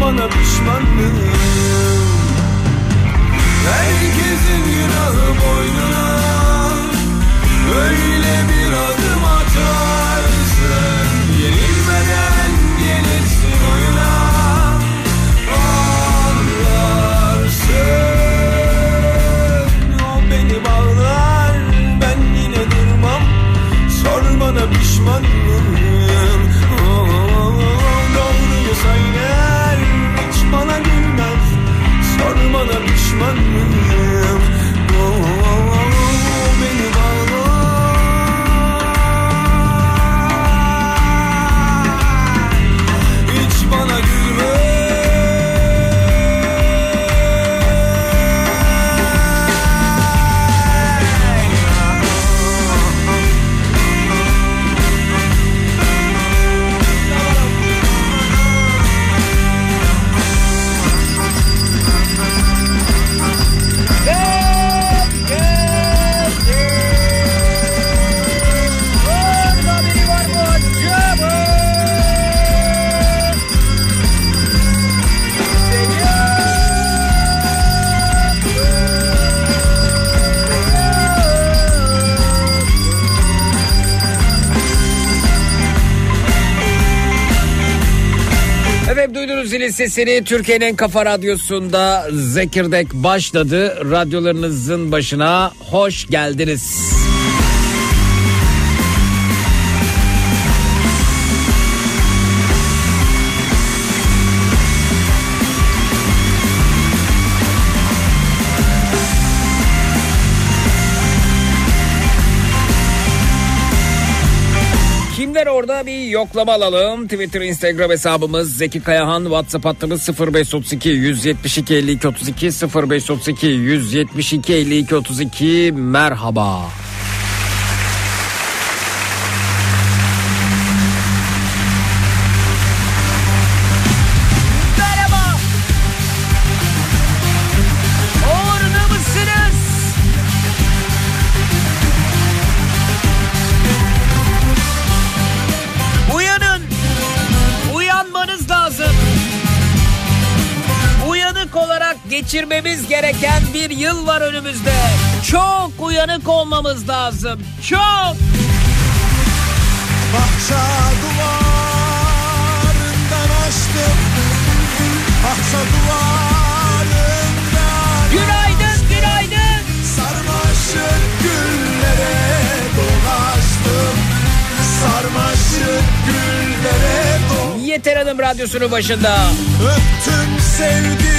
Bana pişman mıyım Herkesin günahı boynuna. Öyle bir adım atarsın. Yenilmeden gelirsin oyuna. Anlarsın O beni bağlar Ben yine durmam. Sor bana pişman bana Duydunuz zilin sesini Türkiye'nin en kafa radyosunda Zekirdek başladı. Radyolarınızın başına hoş geldiniz. Yoklama alalım. Twitter, Instagram hesabımız Zeki Kayahan. WhatsApp hattımız 0532 172 52 32 0532 172 52 32 merhaba. Merhaba. Yıl var önümüzde. Çok uyanık olmamız lazım. Çok. Bahçe duvarından açtım Bahçe duvarından Günaydın, günaydın. Sarmaşık güllere dolaştım Sarmaşık güllere dolaştım Yeter Hanım radyosunun başında. Öptüm sevdim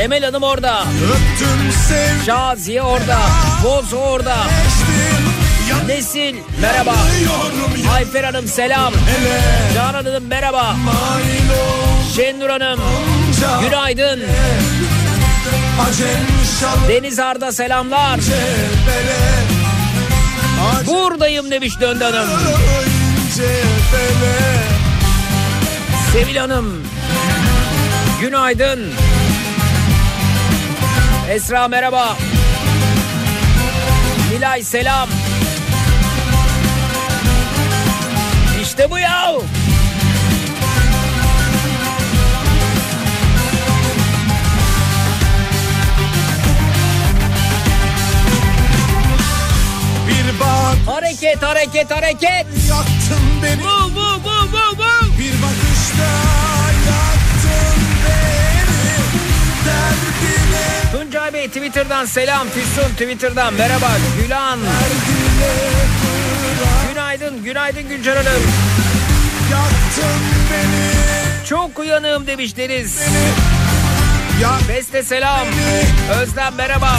Emel Hanım orada. Şaziye orada. Boz orada. Nesil merhaba. Ayfer Hanım selam. Canan Hanım merhaba. Şenur Hanım Günaydın Deniz Arda selamlar. Buradayım demiş Döndü Hanım. Sevil Hanım. Günaydın. Esra merhaba. Nilay selam. İşte bu ya. Bir bak Hareket hareket hareket. yaktın beni Bu bu bu bu bu. Bir bakışta Twitter'dan selam. Füsun Twitter'dan merhaba. Gülan. Günaydın günaydın Gülcan Hanım. Beni Çok uyanığım demiş Deniz. Yaktın Beste selam. Özlem merhaba.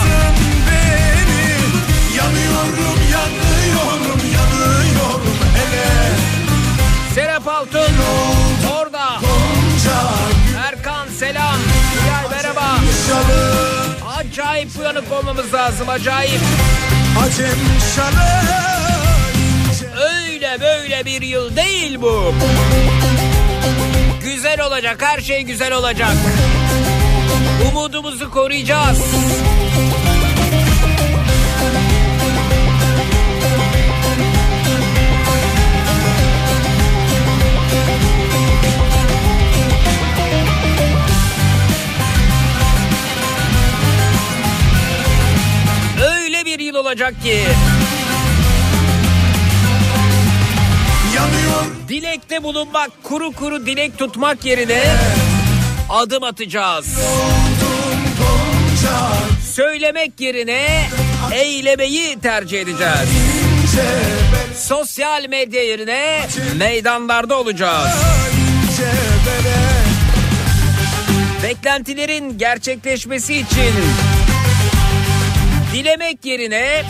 beni Yanıyorum yanıyorum yanıyorum hele Serap Altun orada. Acayip uyanık olmamız lazım acayip. Öyle böyle bir yıl değil bu. Güzel olacak her şey güzel olacak. Umudumuzu koruyacağız. Bir yıl olacak ki Yanıyor dilekte bulunmak, kuru kuru dilek tutmak yerine adım atacağız. Söylemek yerine eylemeyi tercih edeceğiz. Sosyal medya yerine meydanlarda olacağız. Beklentilerin gerçekleşmesi için dilemek yerine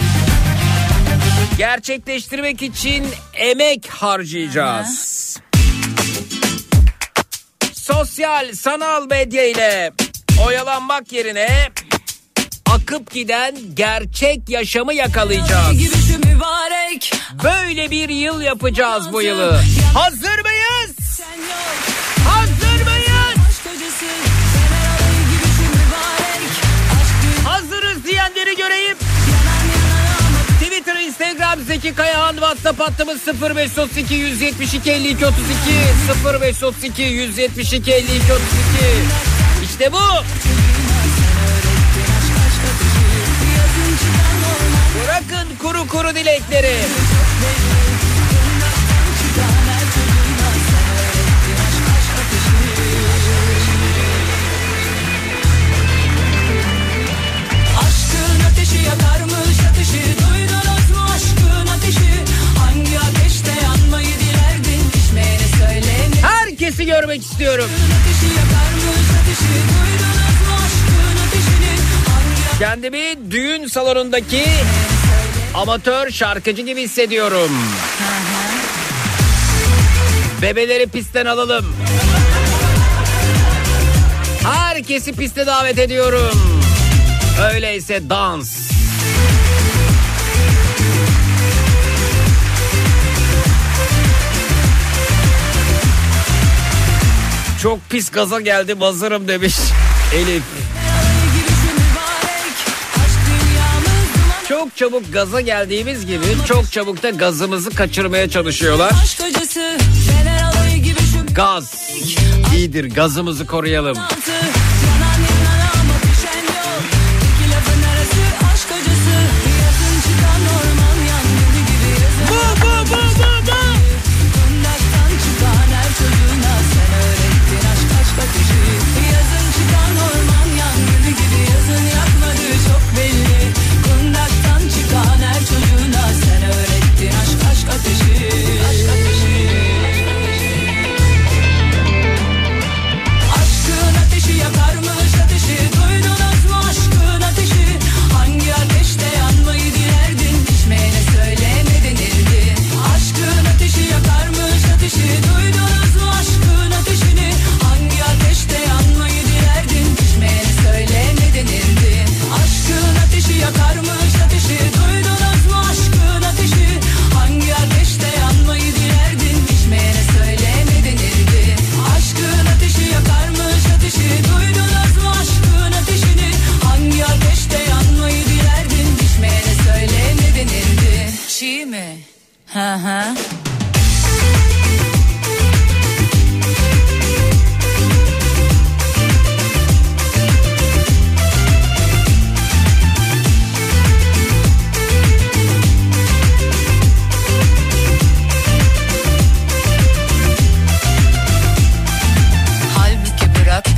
gerçekleştirmek için emek harcayacağız. Sosyal sanal medya ile oyalanmak yerine akıp giden gerçek yaşamı yakalayacağız. Böyle bir yıl yapacağız bu yılı. Hazır Instagram Zeki Kayahan, WhatsApp hattımız 0532 172 52 32 0532 172 52 32 İşte bu. Bırakın kuru kuru dilekleri. Ateşini Hangi Kendimi düğün salonundaki Amatör şarkıcı gibi hissediyorum. Bebeleri pistten alalım. Herkesi piste davet ediyorum. Öyleyse dans. Çok pis gaza geldim hazırım demiş Elif. Çok çabuk gaza geldiğimiz gibi çok çabuk da gazımızı kaçırmaya çalışıyorlar. Gaz iyidir gazımızı koruyalım.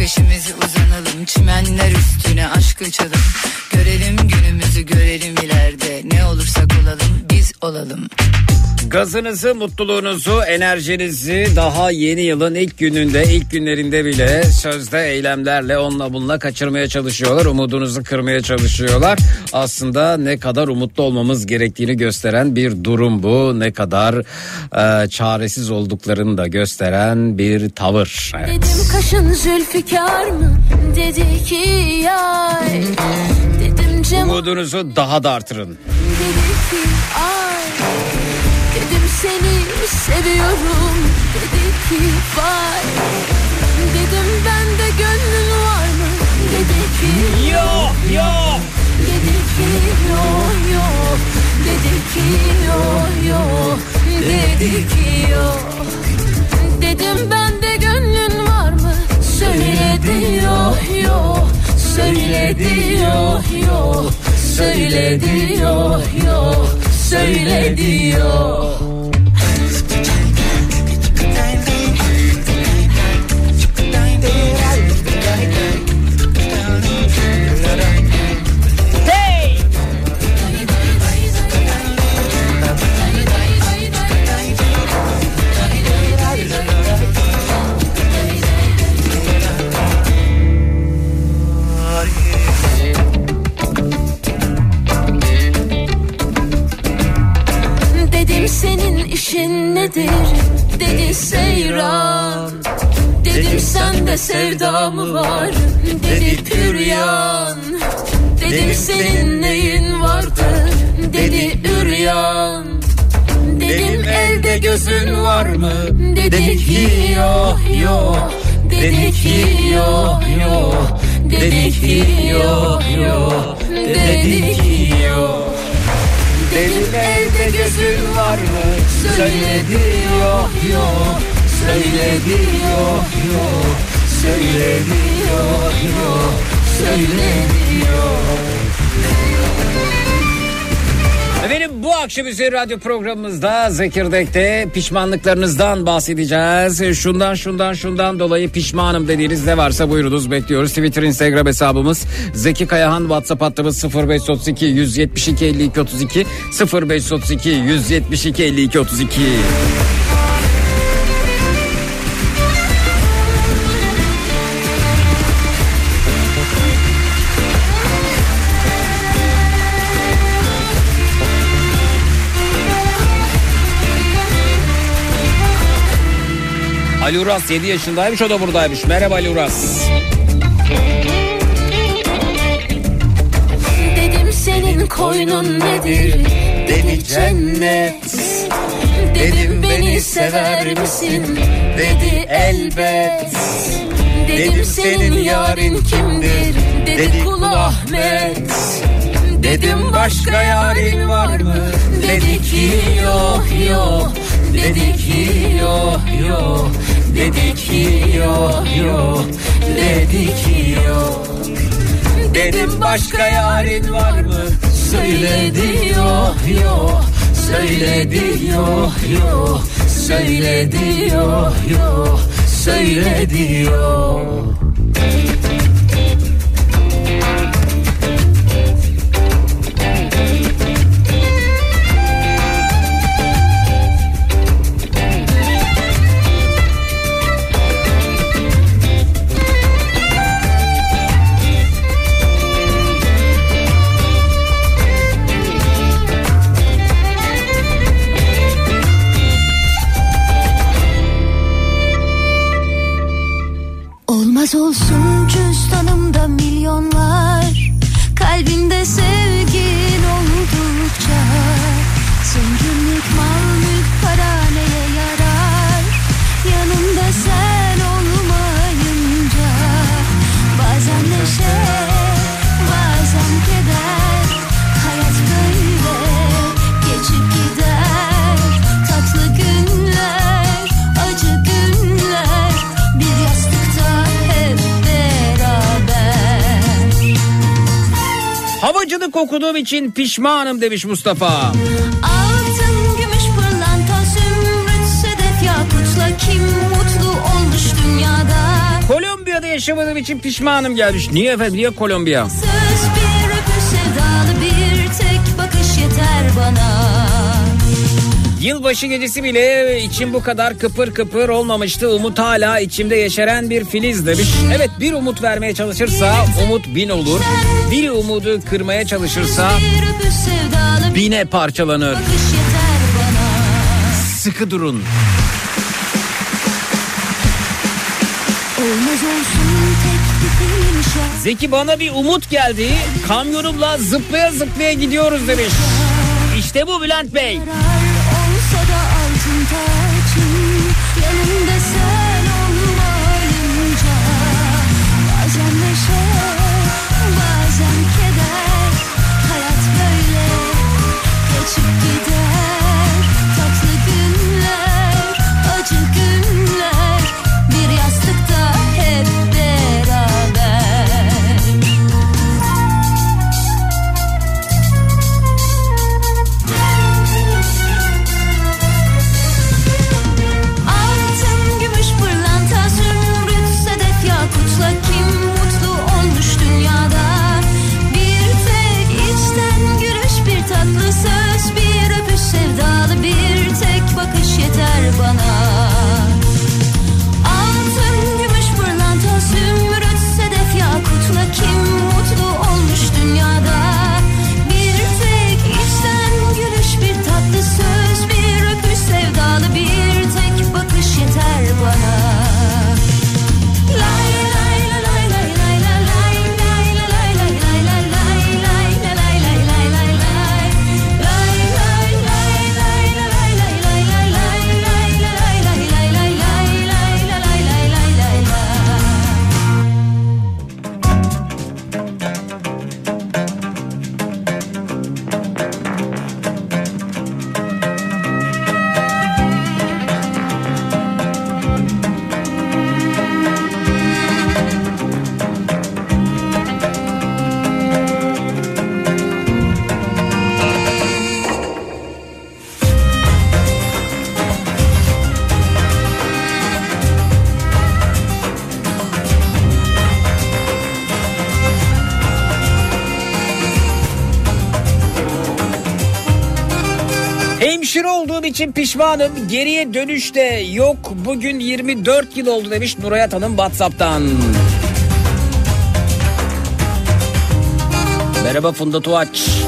Peşimizi uzanalım Çimenler üstüne aşk uçalım Görelim günümüzü görelim ileride. Ne olursak olalım biz olalım Gazınızı, mutluluğunuzu, enerjinizi daha yeni yılın ilk gününde, ilk günlerinde bile sözde eylemlerle onunla bununla kaçırmaya çalışıyorlar. Umudunuzu kırmaya çalışıyorlar. Aslında ne kadar umutlu olmamız gerektiğini gösteren bir durum bu. Ne kadar e, çaresiz olduklarını da gösteren bir tavır. Evet. Dedim kaşın zülfikar mı? Dedi ki yay. Dedim Cem Umudunuzu daha da artırın. dedi ki. Dedim seni seviyorum. Dedi ki vay. Dedim bende gönlün var mı? Dedi ki Yok yok. Dedi ki yo yo. Dedi ki yo yo. Dedi ki yo. Dedim bende gönlün var mı? Söyledi yo yo. Söyledi yo yo. Söyledi yo yo. Söyledi yo. İşin nedir? Dedi seyran. Dedim sende sevda mı var? Dedi püryan. Dedim senin neyin vardır? Dedi üryan. Dedim elde gözün var mı? Dedi ki yok yok. Dedi ki yok yok. Dedi ki yok yok. Dedi ki yok. Dedim elde gözün var mı? Söyledi yok yok. Söyledi yok yok. Söyledi yok yok. Söyledi yok. Efendim bu akşam üzeri radyo programımızda Zekirdek'te pişmanlıklarınızdan bahsedeceğiz. Şundan şundan şundan dolayı pişmanım dediğiniz ne varsa buyurunuz bekliyoruz. Twitter, Instagram hesabımız Zeki Kayahan, WhatsApp hattımız 0532 172 52 32 0532 172 52 32. Ali Uras 7 yaşındaymış o da buradaymış. Merhaba Ali Uras. Dedim senin koynun nedir? Dedi cennet. Dedim beni sever misin? Dedi elbet. Dedim senin yarın kimdir? Dedi kul Ahmet. Dedim başka yarın var mı? Dedi ki yok yok. Dedi ki yok yok. Dedi ki yok yok. Dedi ki yok. Dedim başka yarın var mı? Söyledi yok yok. Söyledi yok yok. Söyledi yok yok. Söyledi yok. Olmaz olsun cüzdanımda milyonlar. Kalbimde sevgin oldukça. Zenginlik mal Havacılık okuduğum için pişmanım demiş Mustafa. Altın, gümüş, pırlanta, zümrüt, sedef, yakutla kim mutlu olmuş dünyada? Kolombiya'da yaşamadığım için pişmanım gelmiş. Niye efendim niye Kolombiya? Söz Yılbaşı gecesi bile içim bu kadar kıpır kıpır olmamıştı. Umut hala içimde yeşeren bir filiz demiş. Evet bir umut vermeye çalışırsa umut bin olur. Bir umudu kırmaya çalışırsa bine parçalanır. Sıkı durun. Zeki bana bir umut geldi. Kamyonumla zıplaya zıplaya gidiyoruz demiş. İşte bu Bülent Bey. da altın için pişmanım. Geriye dönüşte yok. Bugün 24 yıl oldu demiş Nurayat Hanım Whatsapp'tan. Merhaba Funda Tuğaç.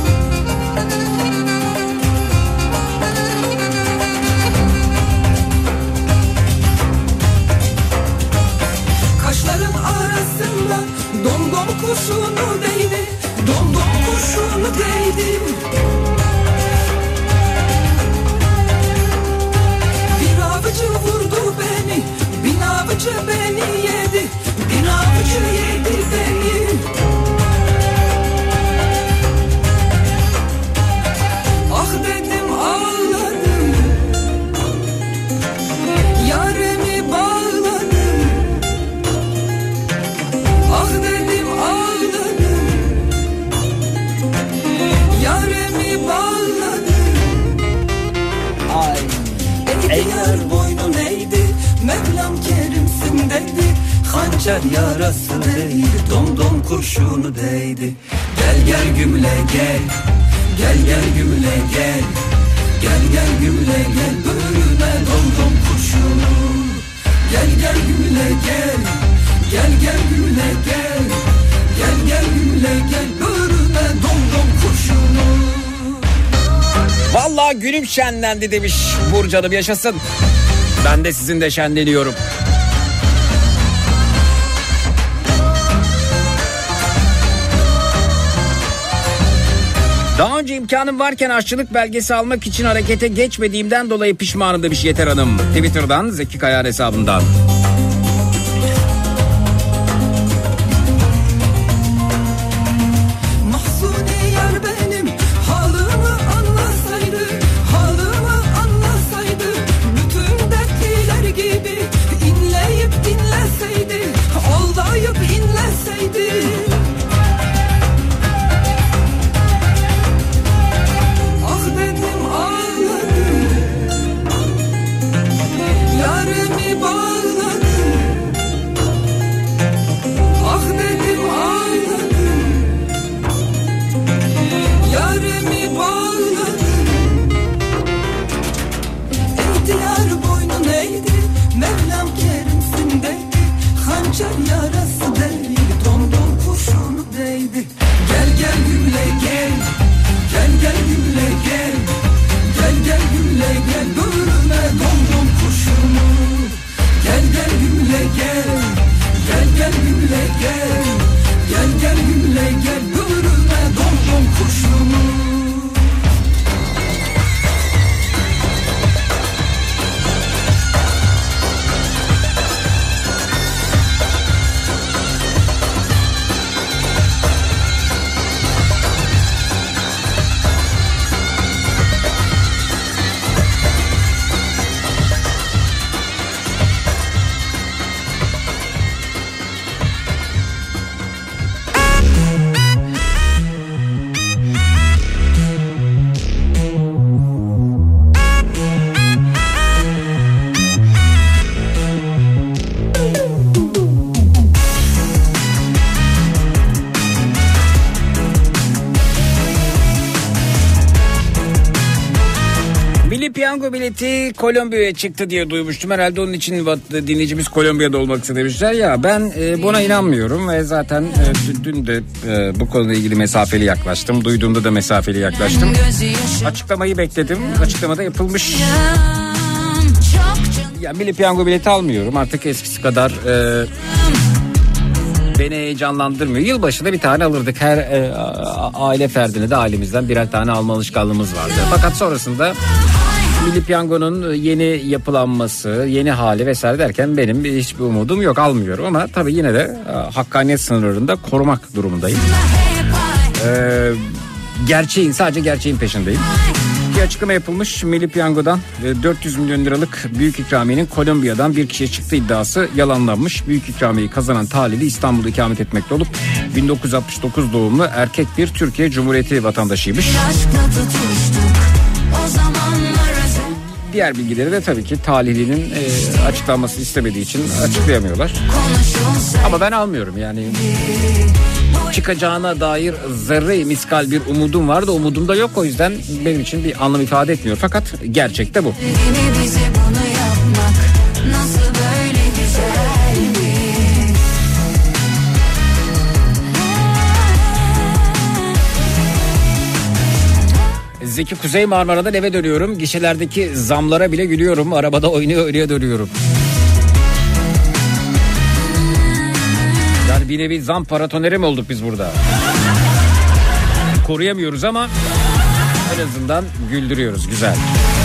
Şenlendi demiş Burcu Hanım yaşasın. Ben de sizin de şenleniyorum. Daha önce imkanım varken aşçılık belgesi almak için harekete geçmediğimden dolayı pişmanım demiş Yeter Hanım. Twitter'dan Zeki Kayar hesabından. Kolombiya'ya çıktı diye duymuştum. Herhalde onun için dinleyicimiz Kolombiya'da olmak istemişler. Ya ben e, buna inanmıyorum ve zaten e, dün- de e, bu konuyla ilgili mesafeli yaklaştım. Duyduğumda da mesafeli yaklaştım. Açıklamayı bekledim. Açıklamada yapılmış. Ya Milli Piyango bileti almıyorum. Artık eskisi kadar e, beni heyecanlandırmıyor. Yılbaşında bir tane alırdık. Her e, aile ferdine de ailemizden birer tane alma alışkanlığımız vardı. Fakat sonrasında Milli Piyango'nun yeni yapılanması, yeni hali vesaire derken benim bir- hiçbir umudum yok almıyorum ama tabii yine de e, hakkaniyet sınırlarında korumak durumundayım. Ee, gerçeğin sadece gerçeğin peşindeyim. Bir açıklama yapılmış Milli Piyango'dan e, 400 milyon liralık büyük ikramiyenin Kolombiya'dan bir kişiye çıktığı iddiası yalanlanmış. Büyük ikramiyeyi kazanan talihli İstanbul'da ikamet etmekte olup 1969 doğumlu erkek bir Türkiye Cumhuriyeti vatandaşıymış. aşkla özel Diğer bilgileri de tabii ki talihlinin e, açıklanması istemediği için açıklayamıyorlar. Ama ben almıyorum yani çıkacağına dair zerre miskal bir umudum vardı. Umudum da yok o yüzden benim için bir anlam ifade etmiyor. Fakat gerçekte bu. Bize bunu Zeki Kuzey Marmara'dan eve dönüyorum. Gişelerdeki zamlara bile gülüyorum. Arabada oynuyor öyle dönüyorum. Yani bir nevi zam paratoneri mi olduk biz burada? Koruyamıyoruz ama en azından güldürüyoruz. Güzel. Hadi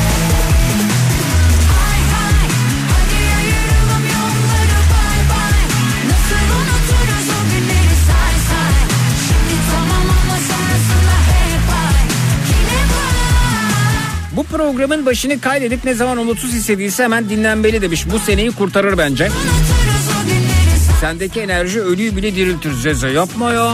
programın başını kaydedip ne zaman umutsuz hissediyse hemen dinlenmeli demiş. Bu seneyi kurtarır bence. Sendeki enerji ölüyü bile diriltir. Zeze yapma ya.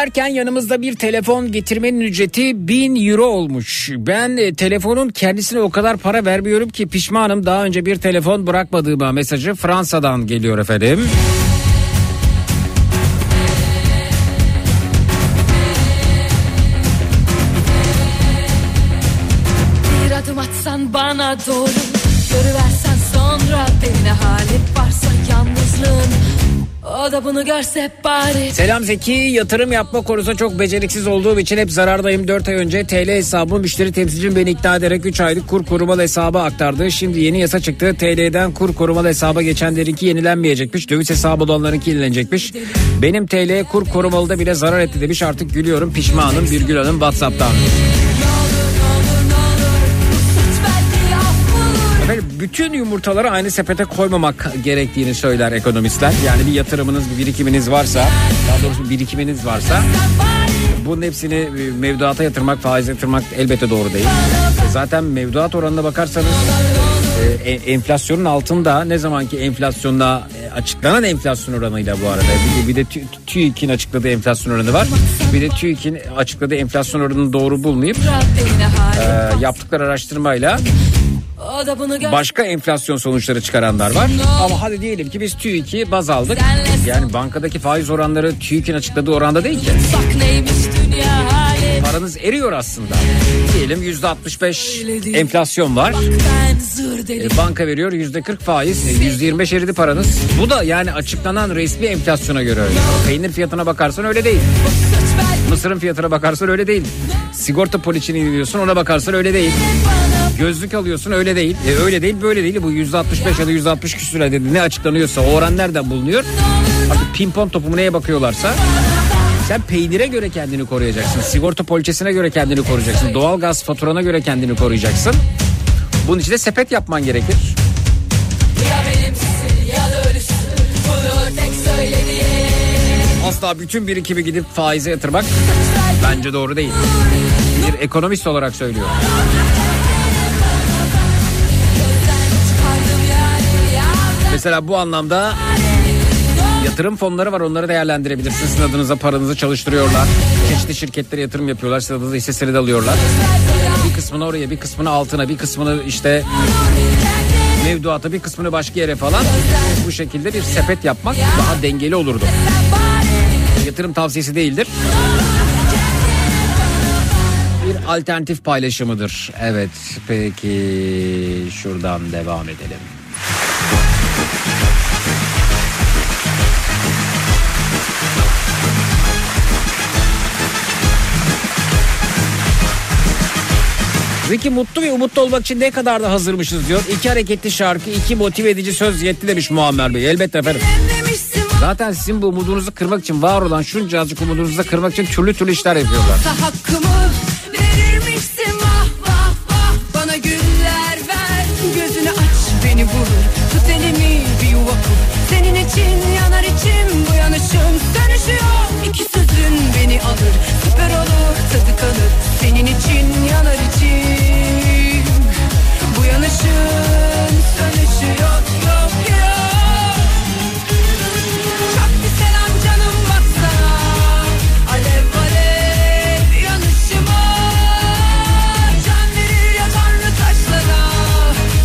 Giderken yanımızda bir telefon getirmenin ücreti 1000 euro olmuş. Ben e, telefonun kendisine o kadar para vermiyorum ki pişmanım. Daha önce bir telefon bırakmadığıma mesajı Fransa'dan geliyor efendim. Bana doğru Da bunu görse bari Selam Zeki yatırım yapma konusunda çok beceriksiz olduğum için hep zarardayım. 4 ay önce TL hesabımı müşteri temsilcim beni ikna ederek 3 aylık kur korumalı hesaba aktardı. Şimdi yeni yasa çıktı. TL'den kur korumalı hesaba geçenlerinki yenilenmeyecekmiş. Döviz hesabı olanlarınki yenilenecekmiş. Benim TL kur korumalıda bile zarar etti demiş. Artık gülüyorum pişmanım Birgül Hanım Whatsapp'tan. Efendim bütün yumurtaları aynı sepete koymamak gerektiğini söyler ekonomistler. Yani bir yatırımınız, bir birikiminiz varsa, daha doğrusu birikiminiz varsa bunun hepsini e, mevduata yatırmak, faiz yatırmak elbette doğru değil. E, Zaten mevduat oranına bakarsanız e, e, enflasyonun altında ne zamanki enflasyonda e, açıklanan enflasyon oranıyla bu arada bir de, bir de Tü- TÜİK'in açıkladığı enflasyon oranı var. Bir de TÜİK'in açıkladığı enflasyon oranını doğru bulmayıp e, yaptıkları araştırmayla Başka enflasyon sonuçları çıkaranlar var. Ama hadi diyelim ki biz TÜİK'i baz aldık. Yani bankadaki faiz oranları TÜİK'in açıkladığı oranda değil ki. Paranız eriyor aslında. Diyelim yüzde 65 enflasyon var. E, banka veriyor yüzde 40 faiz, e, yüzde 25 eridi paranız. Bu da yani açıklanan resmi enflasyona göre öyle. Peynir fiyatına bakarsan öyle değil. Mısırın fiyatına bakarsan öyle değil. Sigorta poliçini alıyorsun ona bakarsan öyle değil. Gözlük alıyorsun öyle değil. E, öyle değil böyle değil. Bu yüzde 65 ya da yüzde 60 küsür dedi. Ne açıklanıyorsa o oran nereden bulunuyor? Artık pimpon topu mu neye bakıyorlarsa. Sen peynire göre kendini koruyacaksın. Sigorta poliçesine göre kendini koruyacaksın. Doğalgaz faturana göre kendini koruyacaksın. Bunun için de sepet yapman gerekir. Asla bütün birikimi gidip faize yatırmak bence doğru değil. Bir ekonomist olarak söylüyorum. Mesela bu anlamda yatırım fonları var onları değerlendirebilirsiniz. Sizin adınıza paranızı çalıştırıyorlar. Çeşitli şirketlere yatırım yapıyorlar. Sizin adınıza hisse senedi alıyorlar. Bir kısmını oraya bir kısmını altına bir kısmını işte mevduata bir kısmını başka yere falan. Bu şekilde bir sepet yapmak daha dengeli olurdu. Yatırım tavsiyesi değildir. Bir alternatif paylaşımıdır. Evet peki şuradan devam edelim. Zeki mutlu ve umutlu olmak için ne kadar da hazırmışız diyor. İki hareketli şarkı, iki motive edici söz yetti demiş Muammer Bey. Elbette efendim. Zaten sizin bu umudunuzu kırmak için var olan şunca azıcık umudunuzu da kırmak için türlü türlü işler yapıyorlar. hakkımı Bu yanışın sönüşüyor yok yok Çok bir selam canım baksana Alev alev yanışıma Can verir ya tanrı taşlara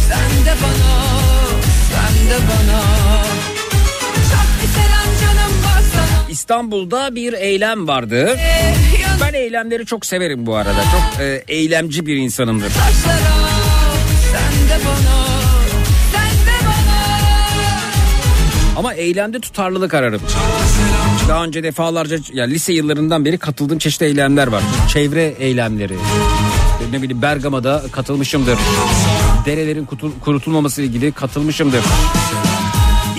Sen de bana, sen de bana Çok bir selam canım baksana İstanbul'da bir eylem vardı. Ben eylemleri çok severim bu arada. Çok e, eylemci bir insanımdır. Taşlara Ama eylemde tutarlılık ararım. Daha önce defalarca yani lise yıllarından beri katıldığım çeşitli eylemler var. Çevre eylemleri. Ne bileyim Bergama'da katılmışımdır. Derelerin kurutulmaması ile ilgili katılmışımdır.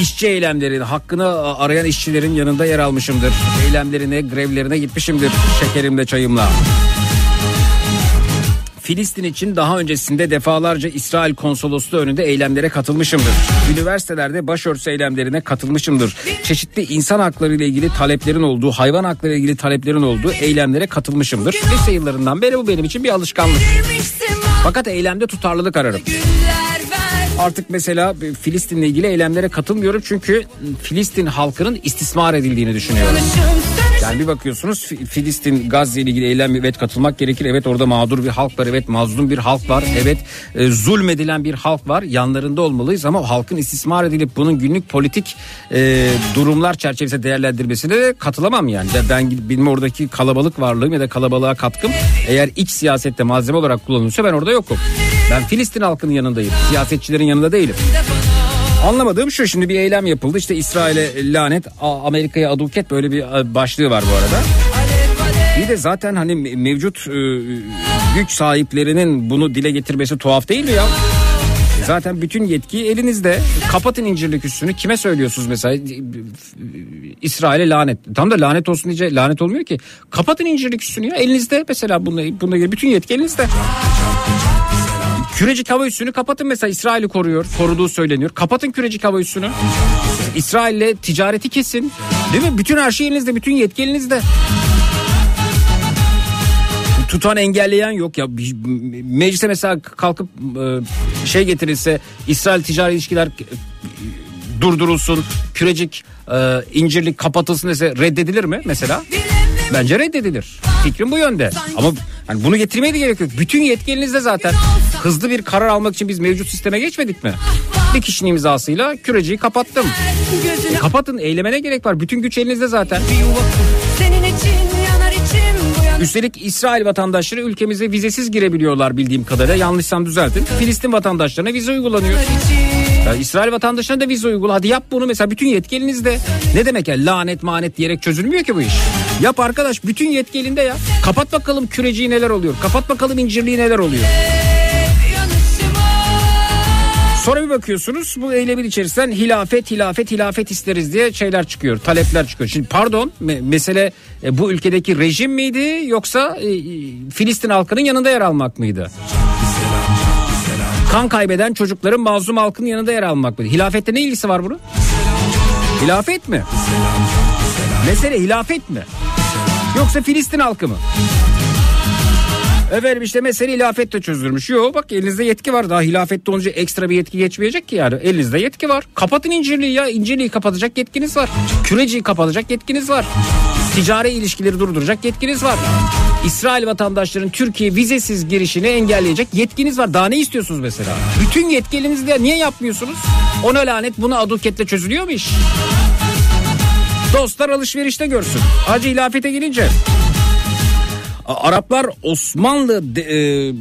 İşçi eylemleri, hakkını arayan işçilerin yanında yer almışımdır. Eylemlerine, grevlerine gitmişimdir şekerimle, çayımla. Filistin için daha öncesinde defalarca İsrail konsolosluğu önünde eylemlere katılmışımdır. Üniversitelerde başörtüsü eylemlerine katılmışımdır. Çeşitli insan hakları ile ilgili taleplerin olduğu, hayvan hakları ile ilgili taleplerin olduğu eylemlere katılmışımdır. Lise yıllarından beri bu benim için bir alışkanlık. Fakat eylemde tutarlılık ararım. güller ver Artık mesela Filistin'le ilgili eylemlere katılmıyorum çünkü Filistin halkının istismar edildiğini düşünüyorum. Yani bir bakıyorsunuz Fi- Filistin Gazze ile ilgili eylem evet katılmak gerekir. Evet orada mağdur bir halk var. Evet mazlum bir halk var. Evet e, zulmedilen bir halk var. Yanlarında olmalıyız ama halkın istismar edilip bunun günlük politik e, durumlar çerçevesinde değerlendirmesine de katılamam yani. Ben, ben benim oradaki kalabalık varlığım ya da kalabalığa katkım eğer iç siyasette malzeme olarak kullanılıyorsa ben orada yokum. Ben Filistin halkının yanındayım. Siyasetçilerin yanında değilim. Anlamadığım şu şimdi bir eylem yapıldı işte İsrail'e lanet Amerika'ya aduket böyle bir e, başlığı var bu arada. Bir de zaten hani me- mevcut e, güç sahiplerinin bunu dile getirmesi tuhaf değil mi ya? Zaten bütün yetki elinizde. Kapatın incirlik üstünü. Kime söylüyorsunuz mesela? İsrail'e lanet. Tam da lanet olsun diye lanet olmuyor ki. Kapatın incirlik üstünü ya. Elinizde mesela bununla, bununla ilgili bütün yetki elinizde. Kürecik hava üssünü kapatın mesela İsrail'i koruyor. Koruduğu söyleniyor. Kapatın kürecik hava üssünü. İsrail'le ticareti kesin. Değil mi? Bütün her şey elinizde. Bütün yetki elinizde. Tutan engelleyen yok ya meclise mesela kalkıp e, şey getirilse İsrail ticari ilişkiler durdurulsun kürecik e, incirlik kapatılsın dese reddedilir mi mesela? Bence reddedilir. Fikrim bu yönde. Ama hani bunu getirmeye de gerek yok. Bütün yetki zaten. Hızlı bir karar almak için biz mevcut sisteme geçmedik mi? Bir kişinin imzasıyla küreciyi kapattım. E, kapatın eyleme ne gerek var? Bütün güç elinizde zaten. Üstelik İsrail vatandaşları ülkemize vizesiz girebiliyorlar bildiğim kadarıyla. Yanlışsam düzeltin. Filistin vatandaşlarına vize uygulanıyor. Ya İsrail vatandaşlarına da vize uygula. Hadi yap bunu mesela bütün yetki. Ne demek ya lanet manet diyerek çözülmüyor ki bu iş. Yap arkadaş bütün yetki elinde ya. Kapat bakalım küreciyi neler oluyor. Kapat bakalım incirliği neler oluyor. Sonra bir bakıyorsunuz bu eylemin içerisinden hilafet hilafet hilafet isteriz diye şeyler çıkıyor. Talepler çıkıyor. Şimdi pardon me- mesele e, bu ülkedeki rejim miydi yoksa e, e, Filistin halkının yanında yer almak mıydı? Kan kaybeden çocukların mazlum halkının yanında yer almak mıydı? Hilafette ne ilgisi var bunun? Hilafet mi? Mesele hilafet mi? Yoksa Filistin halkı mı? Efendim işte mesele hilafetle çözülmüş. Yok bak elinizde yetki var. Daha hilafette olunca ekstra bir yetki geçmeyecek ki yani. Elinizde yetki var. Kapatın incirliği ya. İncirliği kapatacak yetkiniz var. Küreciyi kapatacak yetkiniz var. Ticari ilişkileri durduracak yetkiniz var. İsrail vatandaşlarının Türkiye vizesiz girişini engelleyecek yetkiniz var. Daha ne istiyorsunuz mesela? Bütün yetki elinizde. Niye yapmıyorsunuz? Ona lanet buna aduketle çözülüyor mu iş? Dostlar alışverişte görsün. Hacı hilafete gelince Araplar Osmanlı de- e,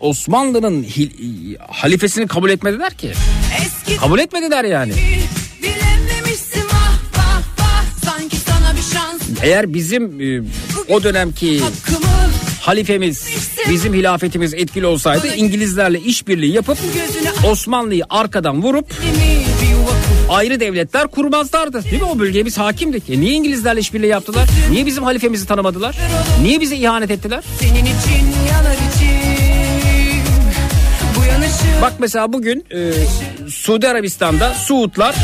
Osmanlı'nın halifesini kabul etmediler ki. Eski Kabul etmediler yani. Eğer bizim e, o dönemki halifemiz bizim hilafetimiz etkili olsaydı İngilizlerle işbirliği yapıp Osmanlı'yı arkadan vurup ayrı devletler kurmazlardı. Değil mi? O bölgeye biz hakimdik. E niye İngilizlerle işbirliği yaptılar? Niye bizim halifemizi tanımadılar? Niye bize ihanet ettiler? Senin için yanar içim Bu yanışı Bak mesela bugün e, Suudi Arabistan'da Suudlar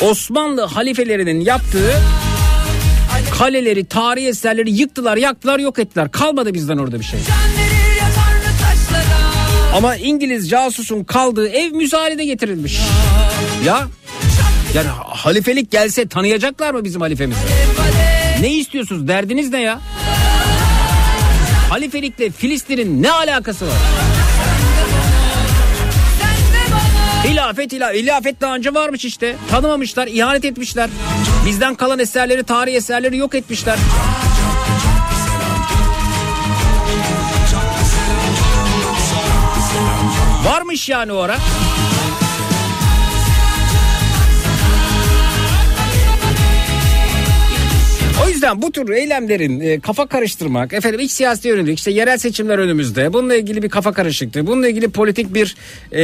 Osmanlı halifelerinin yaptığı kaleleri, tarihi eserleri yıktılar, yaktılar, yok ettiler. Kalmadı bizden orada bir şey. Ama İngiliz casusun kaldığı ev müzayede getirilmiş. Ya yani halifelik gelse tanıyacaklar mı bizim halifemizi? Ne istiyorsunuz? Derdiniz ne ya? Halifelikle Filistin'in ne alakası var? Hilafet hilafet. Hilafet daha önce varmış işte. Tanımamışlar, ihanet etmişler. Bizden kalan eserleri, tarihi eserleri yok etmişler. Varmış yani o ara. O yüzden bu tür eylemlerin e, kafa karıştırmak, efendim iç siyasi yönelik, işte yerel seçimler önümüzde, bununla ilgili bir kafa karışıklığı, bununla ilgili politik bir e,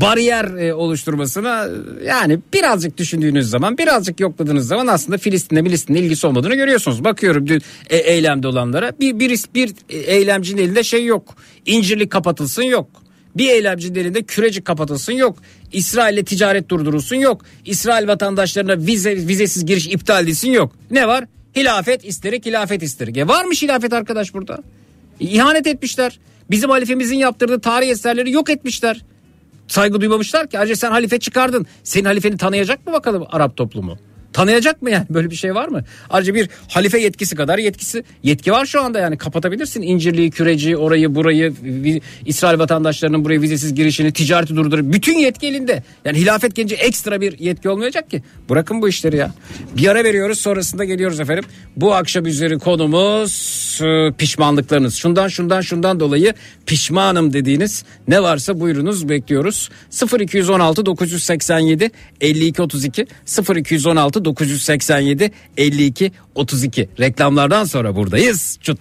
bariyer e, oluşturmasına yani birazcık düşündüğünüz zaman, birazcık yokladığınız zaman aslında Filistin'le Filistin'le ilgisi olmadığını görüyorsunuz. Bakıyorum dün e, eylemde olanlara bir, bir, bir eylemcinin elinde şey yok, incirlik kapatılsın yok. Bir eylemcinin elinde kürecik kapatılsın yok. İsrail'le ticaret durdurulsun yok. İsrail vatandaşlarına vize, vizesiz giriş iptal edilsin yok. Ne var? Hilafet isterik, hilafet isterik. E varmış hilafet arkadaş burada. E, İhanet etmişler. Bizim halifemizin yaptırdığı tarih eserleri yok etmişler. Saygı duymamışlar ki. Ayrıca sen halife çıkardın. Senin halifeni tanıyacak mı bakalım Arap toplumu? Tanıyacak mı yani böyle bir şey var mı? Ayrıca bir halife yetkisi kadar yetkisi yetki var şu anda yani kapatabilirsin İncirliği, Küreci, orayı, burayı, İsrail vatandaşlarının buraya vizesiz girişini, ticareti durdurup bütün yetki elinde. Yani hilafet gelince ekstra bir yetki olmayacak ki. Bırakın bu işleri ya. Bir ara veriyoruz sonrasında geliyoruz efendim. Bu akşam üzeri konumuz e, pişmanlıklarınız. Şundan şundan şundan dolayı pişmanım dediğiniz ne varsa buyurunuz bekliyoruz. 0216 987 52 32 0216 987 52 32 reklamlardan sonra buradayız. Çut.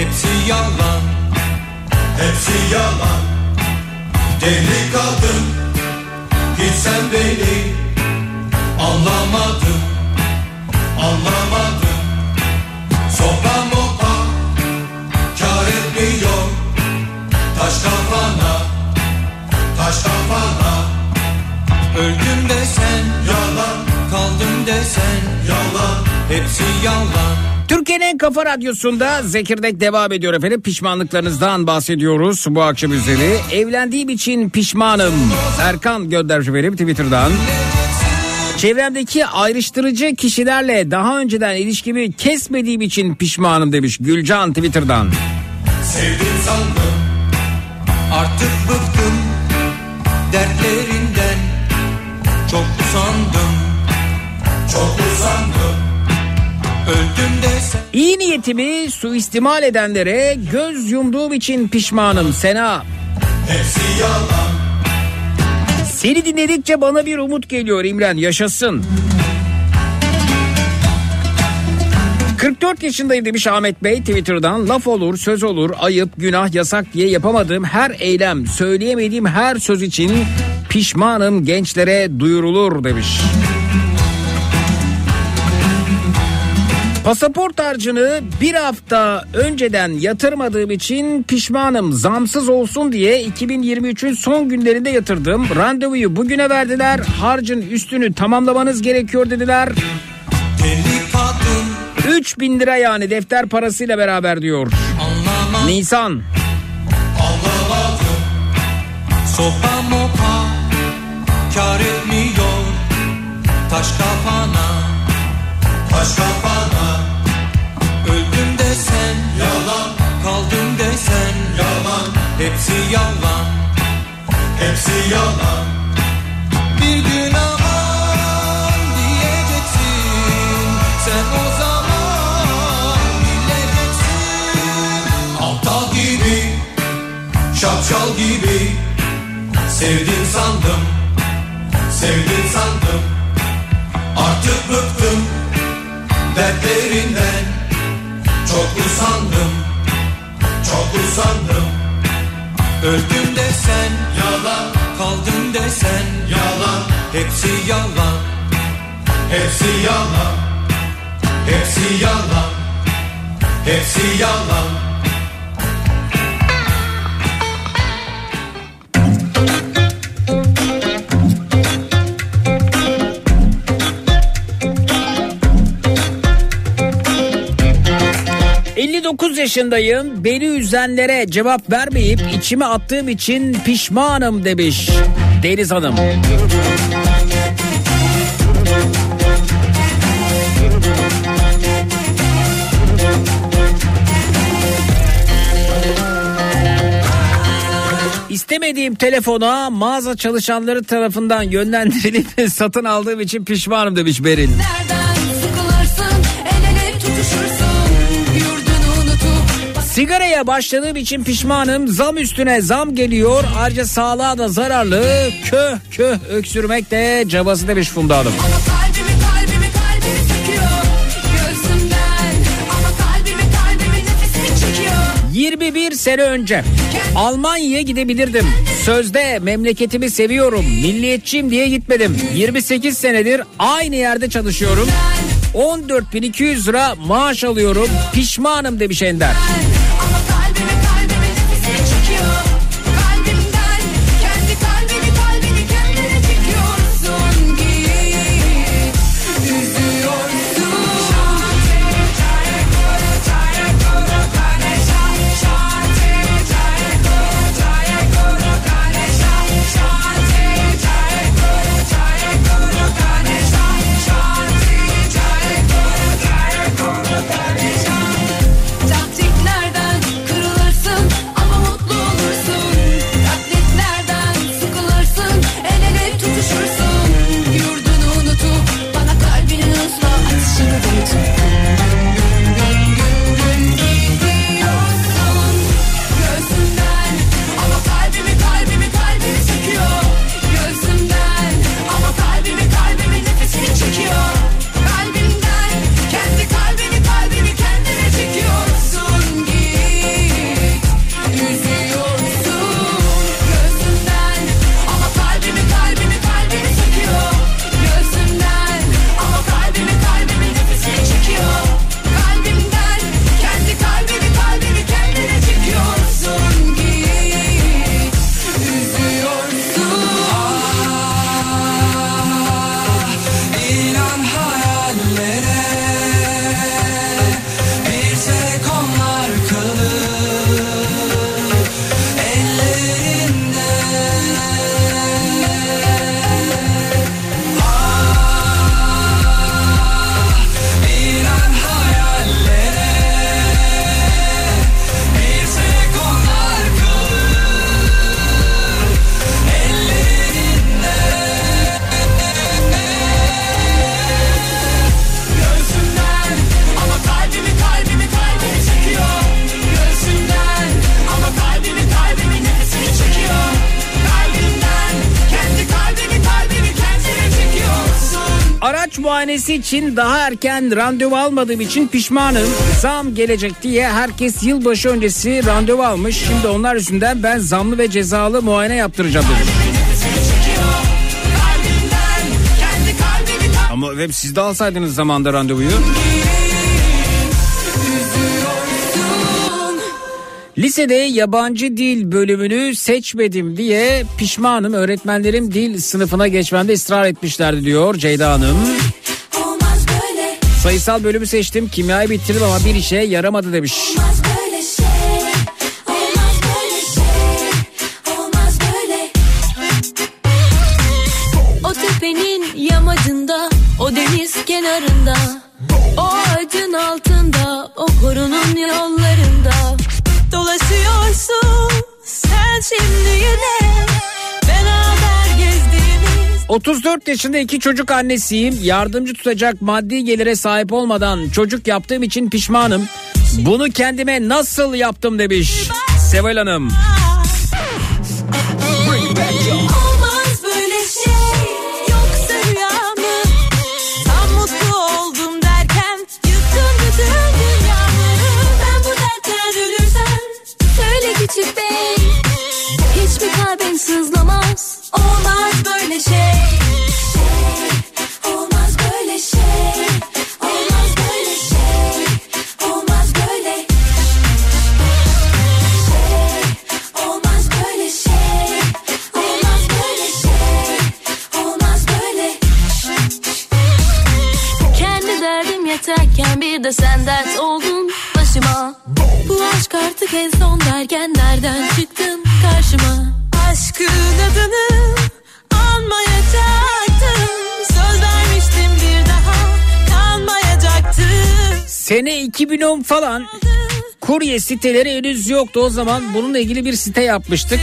Hepsi yalan. Hepsi yalan. Deli kadın hiç sen beni anlamadın Anlamadın Sopa mopa Kar etmiyor. Taş kafana. Taş kafana. Öldüm desen. Yalan. Kaldım desen. Yalan. Hepsi yalan Türkiye'nin en kafa radyosunda Zekirdek devam ediyor efendim. Pişmanlıklarınızdan bahsediyoruz bu akşam üzeri. Evlendiğim için pişmanım. Erkan göndermiş efendim Twitter'dan. Çevremdeki ayrıştırıcı kişilerle daha önceden ilişkimi kesmediğim için pişmanım demiş Gülcan Twitter'dan. Sevdim sandım Artık bıktım Dertlerinden Çok usandım Çok usandım İyi niyetimi suistimal edenlere göz yumduğum için pişmanım Sena. Seni dinledikçe bana bir umut geliyor İmren yaşasın. 44 yaşındayım demiş Ahmet Bey Twitter'dan. Laf olur, söz olur, ayıp, günah, yasak diye yapamadığım her eylem, söyleyemediğim her söz için pişmanım gençlere duyurulur demiş. Pasaport harcını bir hafta önceden yatırmadığım için pişmanım. Zamsız olsun diye 2023'ün son günlerinde yatırdım. Randevuyu bugüne verdiler. Harcın üstünü tamamlamanız gerekiyor dediler. Deli kadın 3000 lira yani defter parasıyla beraber diyor. Anlamam Nisan. Sopa mopa Kar etmiyor Taş kafana Taş kafana Hepsi yalan Hepsi yalan. Bir gün aman diyeceksin Sen o zaman bileceksin. Aptal gibi Şapşal gibi Sevdim sandım Sevdim sandım. Artık bıktım Dertlerinden Çok usandım Öldüm desen Yalan Kaldım desen Yalan. Hepsi yalan Hepsi yalan. Hepsi yalan Hepsi yalan yaşındayım... ...beni üzenlere cevap vermeyip... ...içime attığım için pişmanım demiş... ...Deniz Hanım. İstemediğim telefona mağaza çalışanları tarafından yönlendirilip satın aldığım için pişmanım demiş Beril. Nereden Sigaraya başladığım için pişmanım. Zam üstüne zam geliyor. Ayrıca sağlığa da zararlı. Köh köh öksürmek de cabası demiş Funda Hanım. Ama kalbimi kalbimi kalbimi sıkıyor Göğsümden Ama 21 sene önce Almanya'ya gidebilirdim. Sözde memleketimi seviyorum, milliyetçiyim diye gitmedim. 28 senedir aynı yerde çalışıyorum. 14.200 lira maaş alıyorum. Pişmanım demiş Ender. Ama Muayenesi için daha erken randevu almadığım için pişmanım. Zam gelecek diye herkes yılbaşı öncesi randevu almış. Şimdi onlar yüzünden ben zamlı ve cezalı muayene yaptıracağım kalbimi Ama hep siz de alsaydınız zamanda randevuyu. Lisede yabancı dil bölümünü seçmedim diye pişmanım. Öğretmenlerim dil sınıfına geçmemde ısrar etmişlerdi diyor Ceyda Hanım. Sayısal bölümü seçtim. Kimyayı bitirdim ama bir işe yaramadı demiş. Şey şey O deniz kenarında, o ağacın altında, o korunun yollarında. 34 yaşında iki çocuk annesiyim. Yardımcı tutacak maddi gelire sahip olmadan çocuk yaptığım için pişmanım. Bunu kendime nasıl yaptım demiş Seval Hanım. Şey yoksa rüya mı? Tam mutlu oldum derken yıktın bütün dünyamı. Ben bu dertten ölürsem söyle küçük bey. Hiç mi kalbin sızlamaz? Olmaz böyle şey. Olmaz böyle şey Olmaz böyle şey Olmaz böyle Olmaz böyle şey Olmaz böyle şey Olmaz böyle Kendi derdim yeterken bir de sen dert başıma. Bu aşk artık en son derken nereden çıktın karşıma? Aşkın Sene 2010 falan kurye siteleri henüz yoktu o zaman bununla ilgili bir site yapmıştık.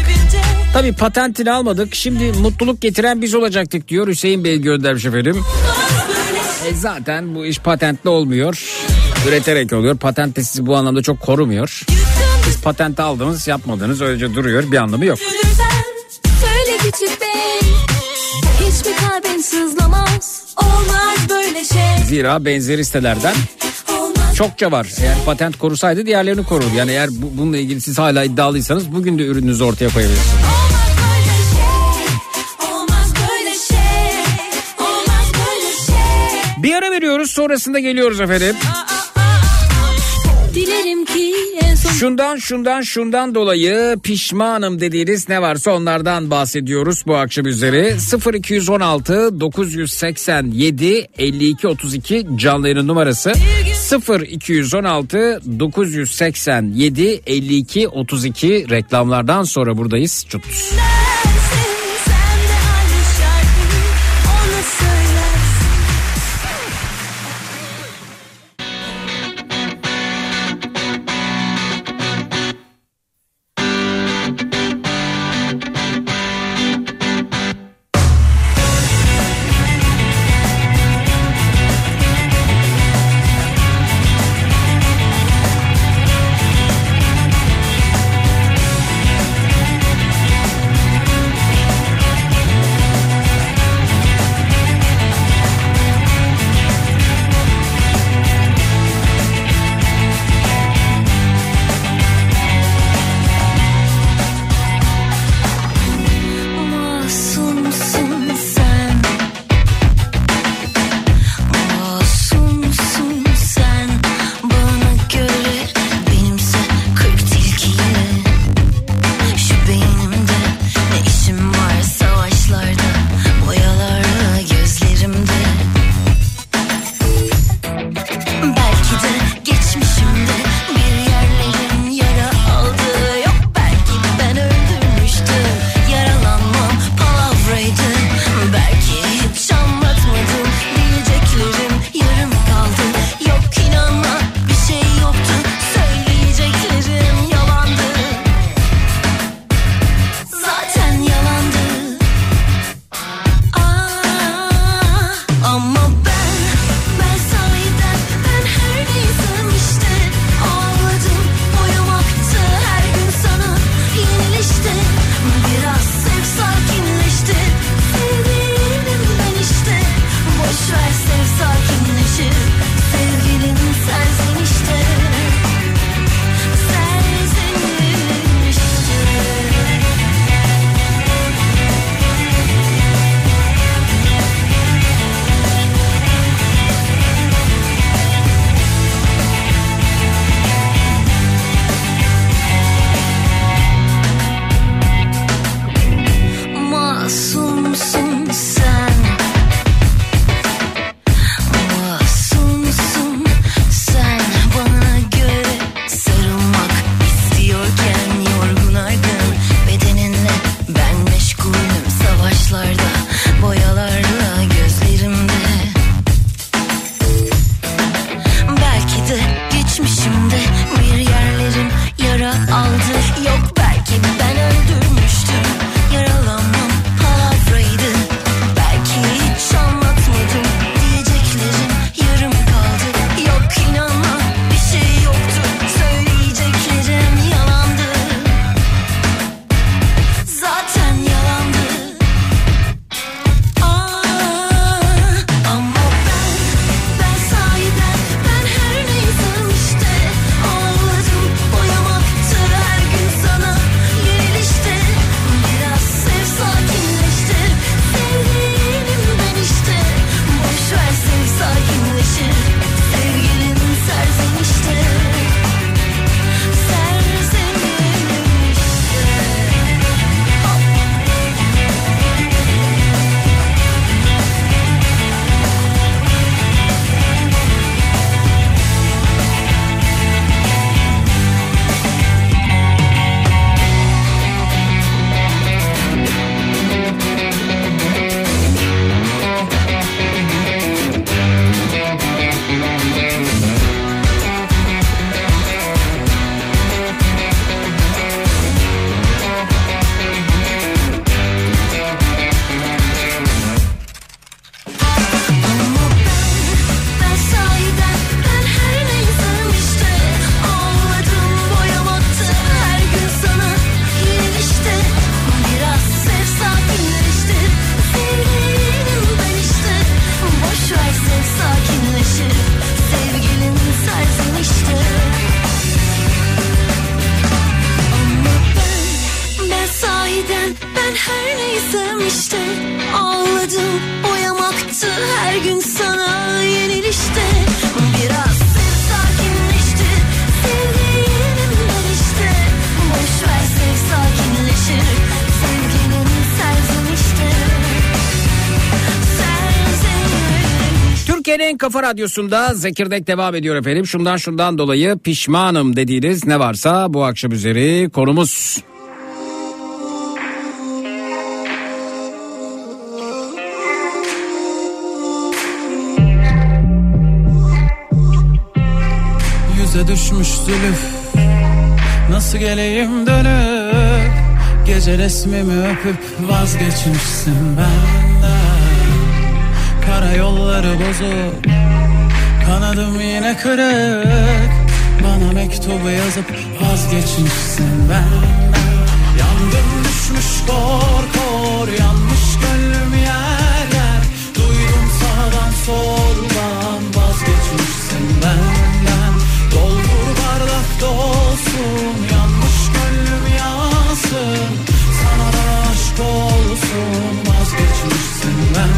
Tabi patentini almadık. Şimdi mutluluk getiren biz olacaktık diyor Hüseyin Bey göndermiş efendim. E zaten bu iş patentli olmuyor. Üreterek oluyor. Patent de sizi bu anlamda çok korumuyor. Siz patenti aldınız yapmadınız öylece duruyor bir anlamı yok. söyle küçük bey. Hiç mi kalbin sızlamaz? Olmaz böyle şey. Zira benzeri sitelerden çokça var. Eğer patent korusaydı diğerlerini korurdu. Yani eğer bu, bununla ilgili siz hala iddialıysanız bugün de ürününüzü ortaya koyabilirsiniz. Şey, şey, şey. Bir ara veriyoruz sonrasında geliyoruz efendim. Dilerim ki Şundan şundan şundan dolayı pişmanım dediğiniz ne varsa onlardan bahsediyoruz bu akşam üzeri. 0216 987 52 32 canlı yayının numarası. 0216 987 52 32 reklamlardan sonra buradayız. Çut. Kafa radyosunda Zekirdek devam ediyor efendim. Şundan şundan dolayı pişmanım dediğiniz ne varsa bu akşam üzeri konumuz. Yüze düşmüş zülüf Nasıl geleyim dönüp Gece resmimi öpüp vazgeçmişsin benden Kara yolları bozuk Kanadım yine kırık. Bana mektubu yazıp vazgeçmişsin benden Yandım düşmüş kor kor Yanmış gönlüm yer yer. Duydum sağdan soldan Vazgeçmişsin benden. Doldur bardak dolsun Yanmış gönlüm yansın. Sana da aşk olsun Vazgeçmişsin benden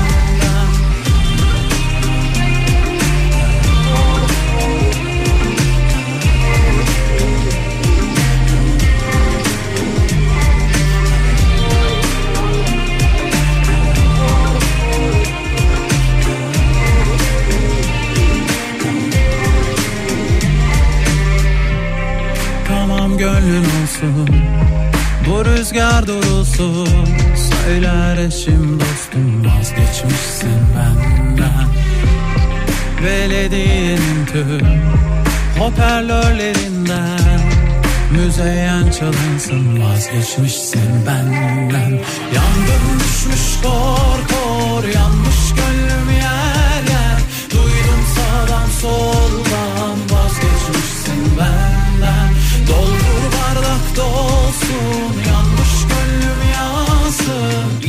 Rüzgar durulsun Söyler eşim dostum Vazgeçmişsin benden. Belediyenin tüm Hoparlörlerinden. Müzeyyen çalınsın Vazgeçmişsin benden. Yandım düşmüş kor kor Yanmış gönlüm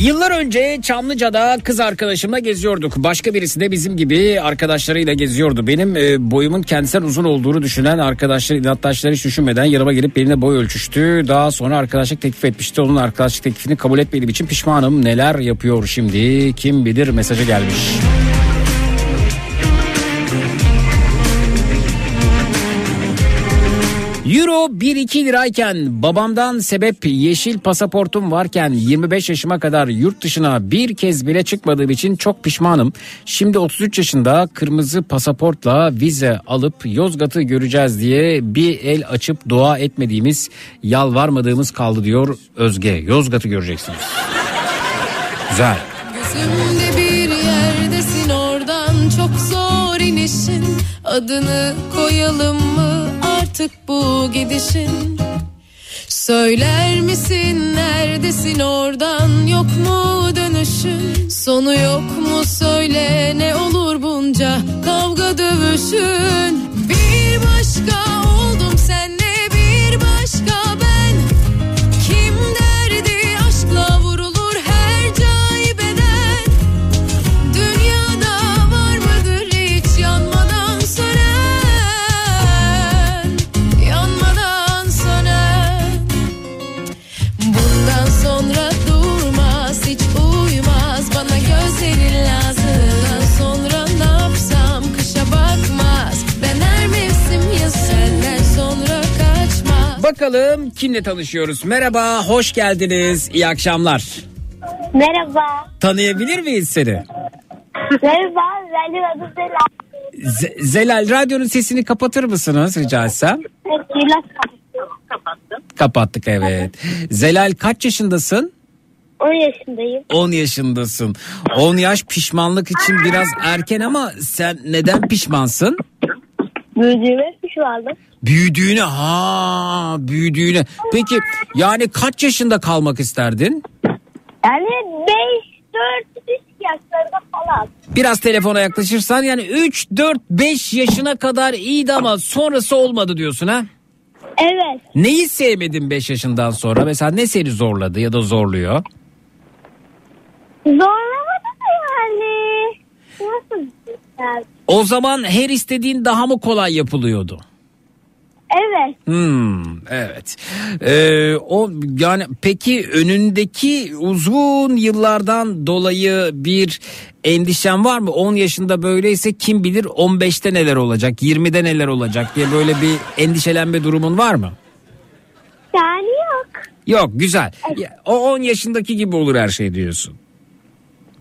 Yıllar önce Çamlıca'da kız arkadaşımla geziyorduk. Başka birisi de bizim gibi arkadaşlarıyla geziyordu. Benim e, boyumun kendisinden uzun olduğunu düşünen arkadaşlar, inatlaşları hiç düşünmeden yanıma gelip benimle boy ölçüştü. Daha sonra arkadaşlık teklif etmişti. Onun arkadaşlık teklifini kabul etmediğim için pişmanım. Neler yapıyor şimdi? Kim bilir mesajı gelmiş. Euro 1-2 lirayken babamdan sebep yeşil pasaportum varken 25 yaşıma kadar yurt dışına bir kez bile çıkmadığım için çok pişmanım. Şimdi 33 yaşında kırmızı pasaportla vize alıp Yozgat'ı göreceğiz diye bir el açıp dua etmediğimiz yalvarmadığımız kaldı diyor Özge. Yozgat'ı göreceksiniz. Güzel. Gözümde bir yerdesin oradan çok zor inişin Adını koyalım mı artık bu gidişin. Söyler misin neredesin oradan yok mu dönüşün? Sonu yok mu söyle ne olur bunca kavga dövüşün? Bir başka oldum senle bir başka kimle tanışıyoruz? Merhaba, hoş geldiniz. İyi akşamlar. Merhaba. Tanıyabilir miyiz seni? Merhaba. Benim adım Zelal. Z- Zelal radyonun sesini kapatır mısınız rica etsem? Evet, Yılas kapattım. Kapattık evet. Zelal kaç yaşındasın? 10 yaşındayım. 10 yaşındasın. 10 yaş pişmanlık için biraz erken ama sen neden pişmansın? Büyüdüğüme pişmanım. Büyüdüğüne ha büyüdüğüne. Peki yani kaç yaşında kalmak isterdin? Yani 5, 4, 3 yaşlarında falan. Biraz telefona yaklaşırsan yani 3, 4, 5 yaşına kadar iyiydi ama sonrası olmadı diyorsun ha? Evet. Neyi sevmedin 5 yaşından sonra? Mesela ne seni zorladı ya da zorluyor? Zorlamadı yani. Nasıl diyeceğim? O zaman her istediğin daha mı kolay yapılıyordu? Evet. Hmm, evet. Ee, o yani peki önündeki uzun yıllardan dolayı bir endişen var mı? 10 yaşında böyleyse kim bilir 15'te neler olacak, 20'de neler olacak diye böyle bir endişelenme durumun var mı? Yani yok. Yok, güzel. O 10 yaşındaki gibi olur her şey diyorsun.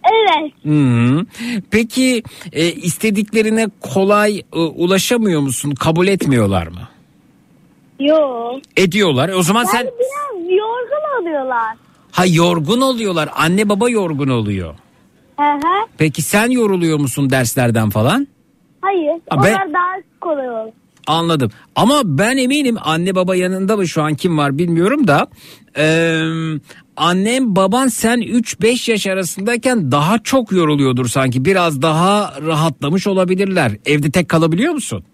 Evet. Hı. Peki e, istediklerine kolay e, ulaşamıyor musun? Kabul etmiyorlar mı? Yok. Ediyorlar. O zaman sen Yani biraz yorgun oluyorlar. ha yorgun oluyorlar. Anne baba yorgun oluyor. Hı hı. Peki sen yoruluyor musun derslerden falan? Hayır. Ha, ben- Onlar daha kolay olur. Anladım. Ama ben eminim anne baba yanında mı şu an kim var bilmiyorum da eee, annem baban sen 3-5 yaş arasındayken daha çok yoruluyordur sanki. Biraz daha rahatlamış olabilirler. Evde tek kalabiliyor musun?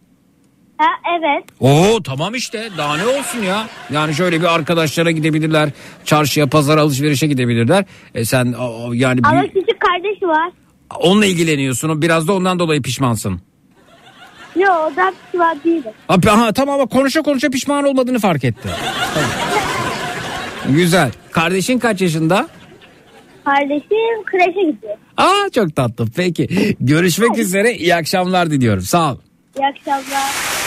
Ha evet. Oo tamam işte daha ne olsun ya. Yani şöyle bir arkadaşlara gidebilirler. Çarşıya, pazara, alışverişe gidebilirler. E sen o- o- yani Ama bir- küçük kardeşi var. onunla ilgileniyorsun. Biraz da ondan dolayı pişmansın. Yok da pişman değilim. Abi, aha, tamam ama konuşa konuşa pişman olmadığını fark etti. Güzel. Kardeşin kaç yaşında? Kardeşim kreşe gidiyor. Aa çok tatlı. Peki. Görüşmek üzere. İyi akşamlar diliyorum. Sağ ol. İyi akşamlar.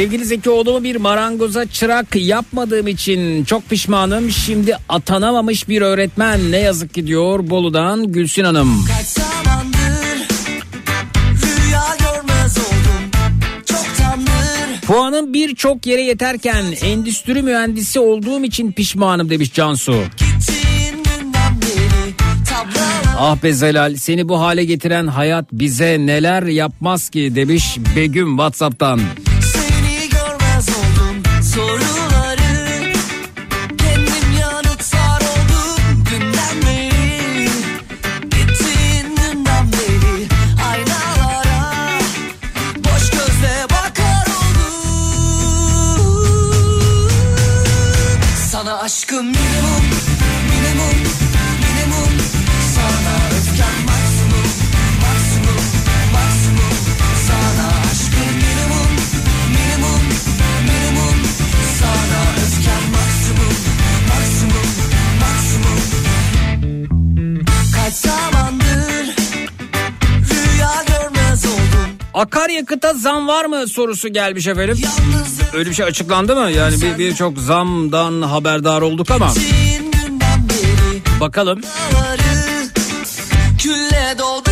Sevgili Zeki oğlumu bir marangoza çırak yapmadığım için çok pişmanım. Şimdi atanamamış bir öğretmen ne yazık ki diyor Bolu'dan Gülsün Hanım. Kaç zamandır rüya görmez oldum Çoktandır Puanım birçok yere yeterken endüstri mühendisi olduğum için pişmanım demiş Cansu. Ah be Zelal seni bu hale getiren hayat bize neler yapmaz ki demiş Begüm Whatsapp'tan. Aşkım Akaryakıta zam var mı sorusu gelmiş efendim. Öyle bir şey açıklandı mı? Yani bir birçok zamdan haberdar olduk ama bakalım. Külle doldurur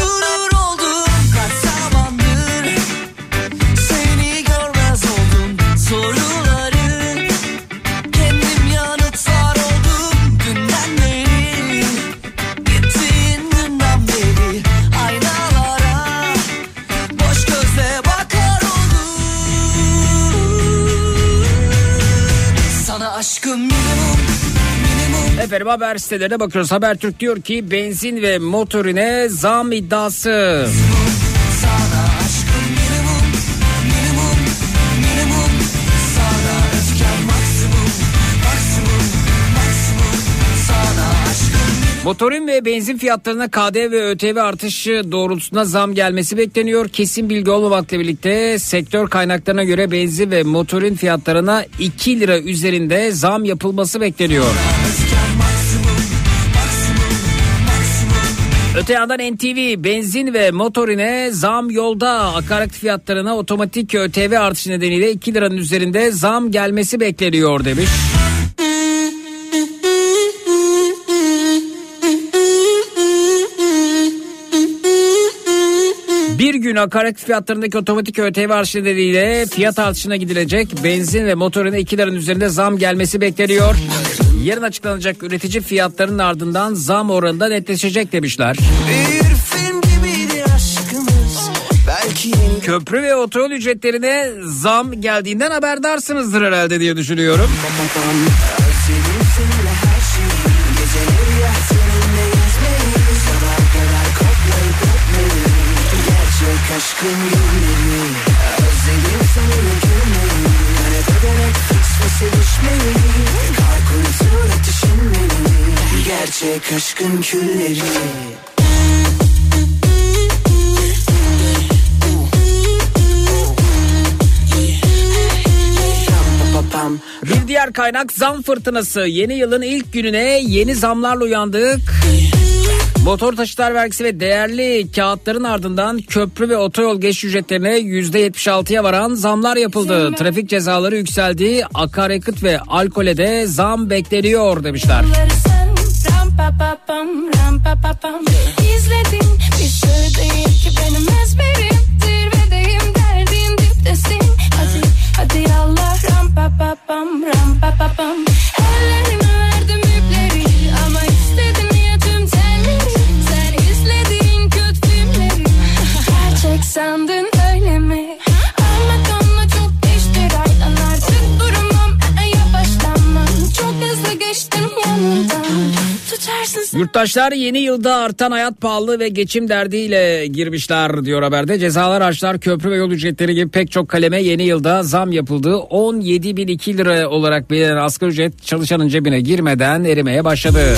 Efendim haber sitelerine bakıyoruz. Habertürk diyor ki benzin ve motorine zam iddiası. Motorin ve benzin fiyatlarına KDV ve ÖTV artışı doğrultusunda zam gelmesi bekleniyor. Kesin bilgi olmamakla birlikte sektör kaynaklarına göre benzin ve motorin fiyatlarına 2 lira üzerinde zam yapılması bekleniyor. Öte yandan NTV benzin ve motorine zam yolda akaryakıt fiyatlarına otomatik ÖTV artışı nedeniyle 2 liranın üzerinde zam gelmesi bekleniyor demiş. Bir gün akaryakıt fiyatlarındaki otomatik ÖTV artışı nedeniyle fiyat artışına gidilecek. Benzin ve motorine 2 liranın üzerinde zam gelmesi bekleniyor. Yarın açıklanacak üretici fiyatlarının ardından zam oranında netleşecek demişler. Bir film gibiydi aşkımız Belki yeni Köprü ve otoyol ücretlerine zam geldiğinden haberdarsınızdır herhalde diye düşünüyorum. Aşkın günleri Özledim seninle gülmeyi Hani böyle Netflix ve sevişmeyi Erecek aşkın külleri Bir diğer kaynak zam fırtınası. Yeni yılın ilk gününe yeni zamlarla uyandık. Motor taşıtlar vergisi ve değerli kağıtların ardından köprü ve otoyol geçiş ücretlerine %76'ya varan zamlar yapıldı. Trafik cezaları yükseldi. Akaryakıt ve alkole de zam bekleniyor demişler. Sen ram pa pa pam ram pa pa pam İzledin bir sır değil ki benim ezberim. Zirvedeyim derdin diptesin. Hadi hadi Allah ram pa pa pam ram pa pa pam Ellerime verdim ipleri ama istedim ya tüm telleri Sen izlediğin kötü filmleri. Gerçek sandın Yurttaşlar yeni yılda artan hayat pahalılığı ve geçim derdiyle girmişler diyor haberde. Cezalar, harçlar, köprü ve yol ücretleri gibi pek çok kaleme yeni yılda zam yapıldı. 17.002 lira olarak belirlenen asgari ücret çalışanın cebine girmeden erimeye başladı.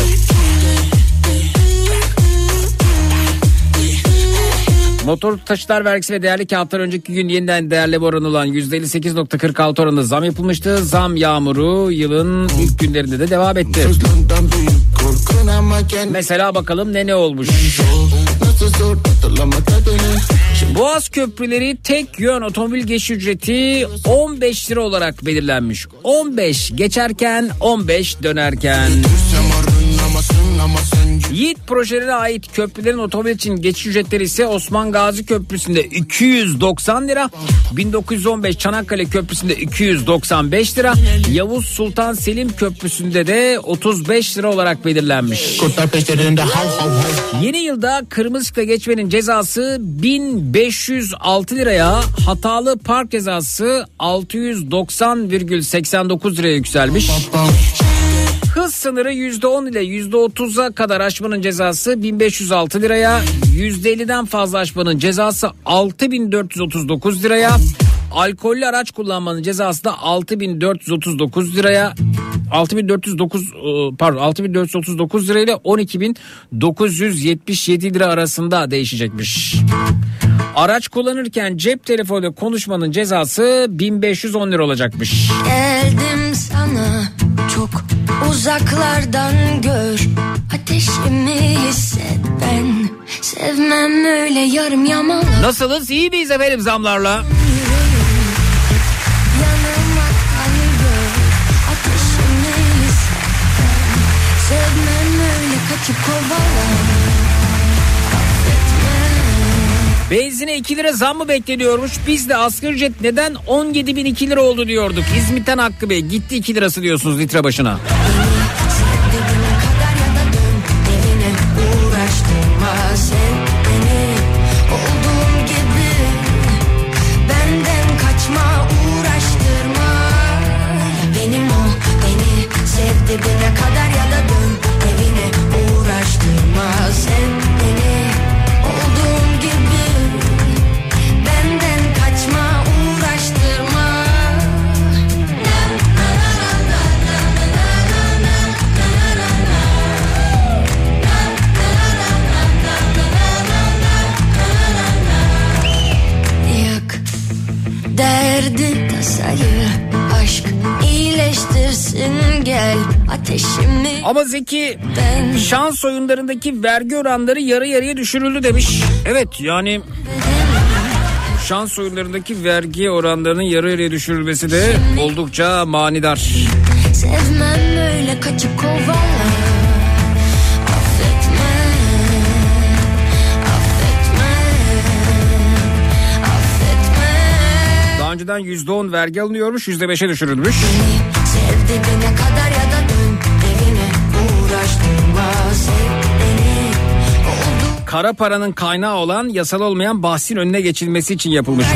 Motor taşıtlar vergisi ve değerli kağıtlar önceki gün yeniden değerleme oranı olan %58.46 oranında zam yapılmıştı. Zam yağmuru yılın ilk günlerinde de devam etti. Mesela bakalım ne ne olmuş. Boğaz köprüleri tek yön otomobil geçiş ücreti 15 lira olarak belirlenmiş. 15 geçerken 15 dönerken. Yiğit projelerine ait köprülerin otomobil için geçiş ücretleri ise Osman Gazi Köprüsü'nde 290 lira, 1915 Çanakkale Köprüsü'nde 295 lira, Yavuz Sultan Selim Köprüsü'nde de 35 lira olarak belirlenmiş. Kurtlar peşlerinde hav hav hav Yeni yılda kırmızı ışıkta geçmenin cezası 1506 liraya, hatalı park cezası 690,89 liraya yükselmiş. Hız sınırı %10 ile %30'a kadar aşmanın cezası 1506 liraya, %50'den fazla aşmanın cezası 6439 liraya, alkollü araç kullanmanın cezası da 6439 liraya 6409 e, pardon 6439 lira ile 12977 lira arasında değişecekmiş. Araç kullanırken cep telefonuyla konuşmanın cezası 1510 lira olacakmış. Geldim sana çok uzaklardan gör. Ateşimi hisset ben. Sevmem öyle yarım yamalak. Nasılız? İyi miyiz efendim zamlarla? Sevmem öyle kaçıp kovala Benzine 2 lira zam mı bekleniyormuş? Biz de asgari ücret neden 17 bin 2 lira oldu diyorduk. İzmit'ten Hakkı Bey gitti 2 lirası diyorsunuz litre başına. Ama Zeki şans oyunlarındaki vergi oranları yarı yarıya düşürüldü demiş. Evet yani şans oyunlarındaki vergi oranlarının yarı yarıya düşürülmesi de oldukça manidar. sevmem öyle kaçıp kovala affetme affetme affetme Daha önceden %10 vergi alınıyormuş %5'e düşürülmüş. Sev dibine kadar Kara paranın kaynağı olan yasal olmayan bahsin önüne geçilmesi için yapılmış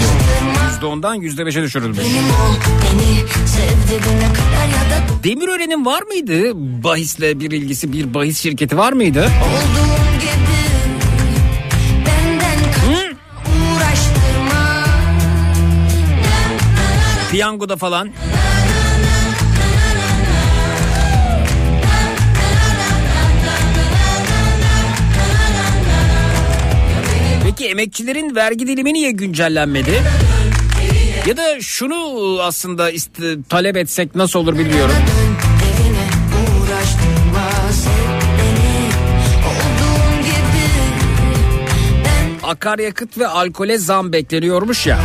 bu. %10'dan %5'e düşürülmüş. Demirören'in var mıydı bahisle bir ilgisi bir bahis şirketi var mıydı? olduğum Piyangoda falan. Peki emekçilerin vergi dilimi niye güncellenmedi? Ya da şunu aslında iste- talep etsek nasıl olur bilmiyorum. Akaryakıt ve alkole zam bekleniyormuş ya.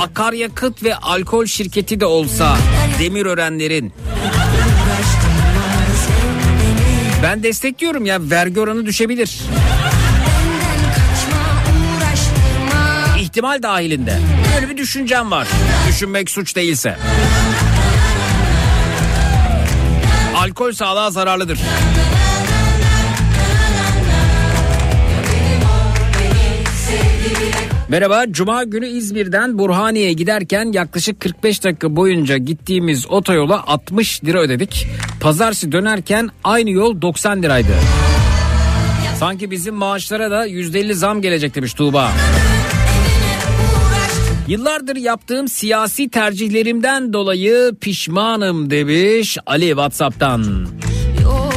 Akaryakıt ve alkol şirketi de olsa Demirörenlerin ben destekliyorum ya vergi oranı düşebilir. İhtimal dahilinde. Böyle bir düşüncem var. Düşünmek suç değilse. Alkol sağlığa zararlıdır. Merhaba, Cuma günü İzmir'den Burhaniye'ye giderken yaklaşık 45 dakika boyunca gittiğimiz otoyola 60 lira ödedik. Pazartesi dönerken aynı yol 90 liraydı. Sanki bizim maaşlara da %50 zam gelecek demiş Tuğba. Yıllardır yaptığım siyasi tercihlerimden dolayı pişmanım demiş Ali Whatsapp'tan.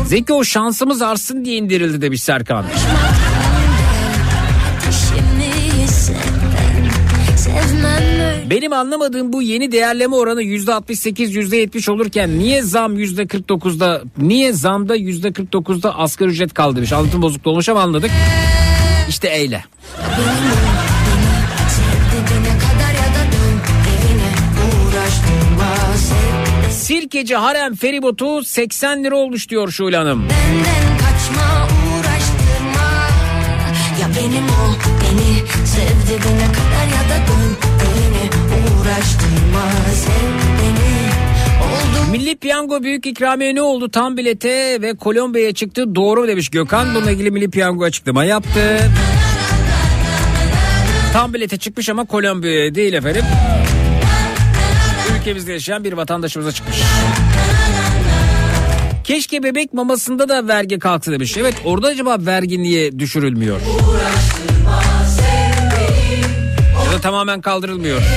Zeki o şansımız artsın diye indirildi demiş Serkan. Benim anlamadığım bu yeni değerleme oranı %68 %70 olurken niye zam %49'da niye zamda %49'da asgari ücret kaldı demiş. Anlatım bozukluğu olmuş ama anladık. İşte eyle. Sirkeci Harem feribotu 80 lira olmuş diyor Şule Hanım. Benden kaçma uğraştırma Ya benim ol beni sev dibine kadar ya da dön evine uğraştırma sev beni Milli Piyango büyük ikramiye ne oldu? Tam bilete ve Kolombiya'ya çıktı. Doğru demiş Gökhan. Bununla ilgili Milli Piyango açıklama yaptı. Tam bilete çıkmış ama Kolombiya'ya değil efendim. Ülkemizde yaşayan bir vatandaşımıza çıkmış. Keşke bebek mamasında da vergi kalktı demiş. Evet orada acaba vergi niye düşürülmüyor? Ya da tamamen kaldırılmıyor. Ya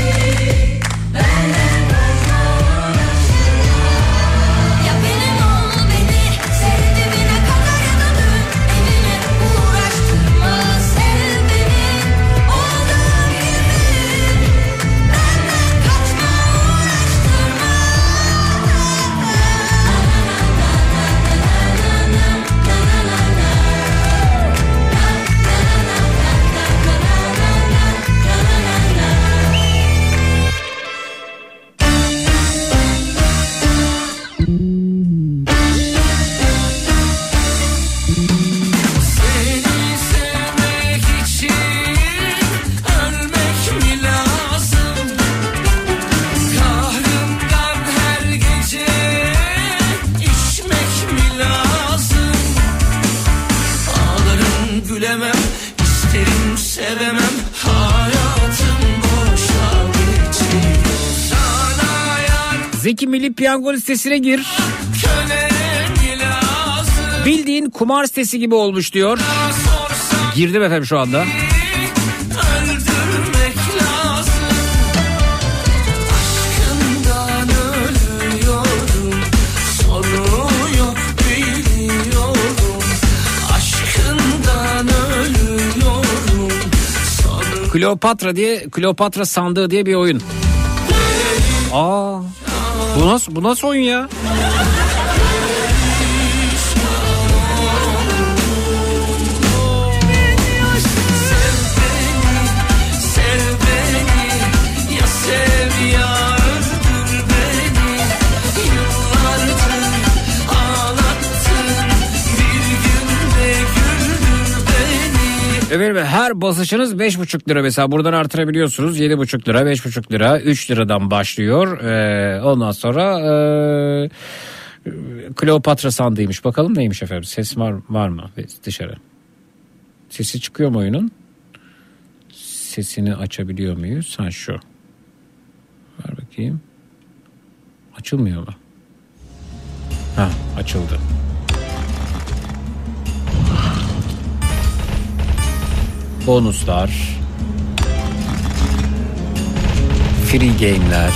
Milli Piyango listesine gir. Bildiğin kumar sitesi gibi olmuş diyor. Girdim efendim şu anda. Kleopatra diye Kleopatra sandığı diye bir oyun. Aa. Bu nasıl bu nasıl oyun ya? Efendim her basışınız 5,5 lira mesela buradan artırabiliyorsunuz. 7,5 lira, 5,5 lira, 3 liradan başlıyor. Ee, ondan sonra ee, Kleopatra sandığıymış. Bakalım neymiş efendim? Ses var, var mı dışarı? Sesi çıkıyor mu oyunun? Sesini açabiliyor muyuz? Ha şu. Ver bakayım. Açılmıyor mu? Ha açıldı. Bonuslar, free game'ler,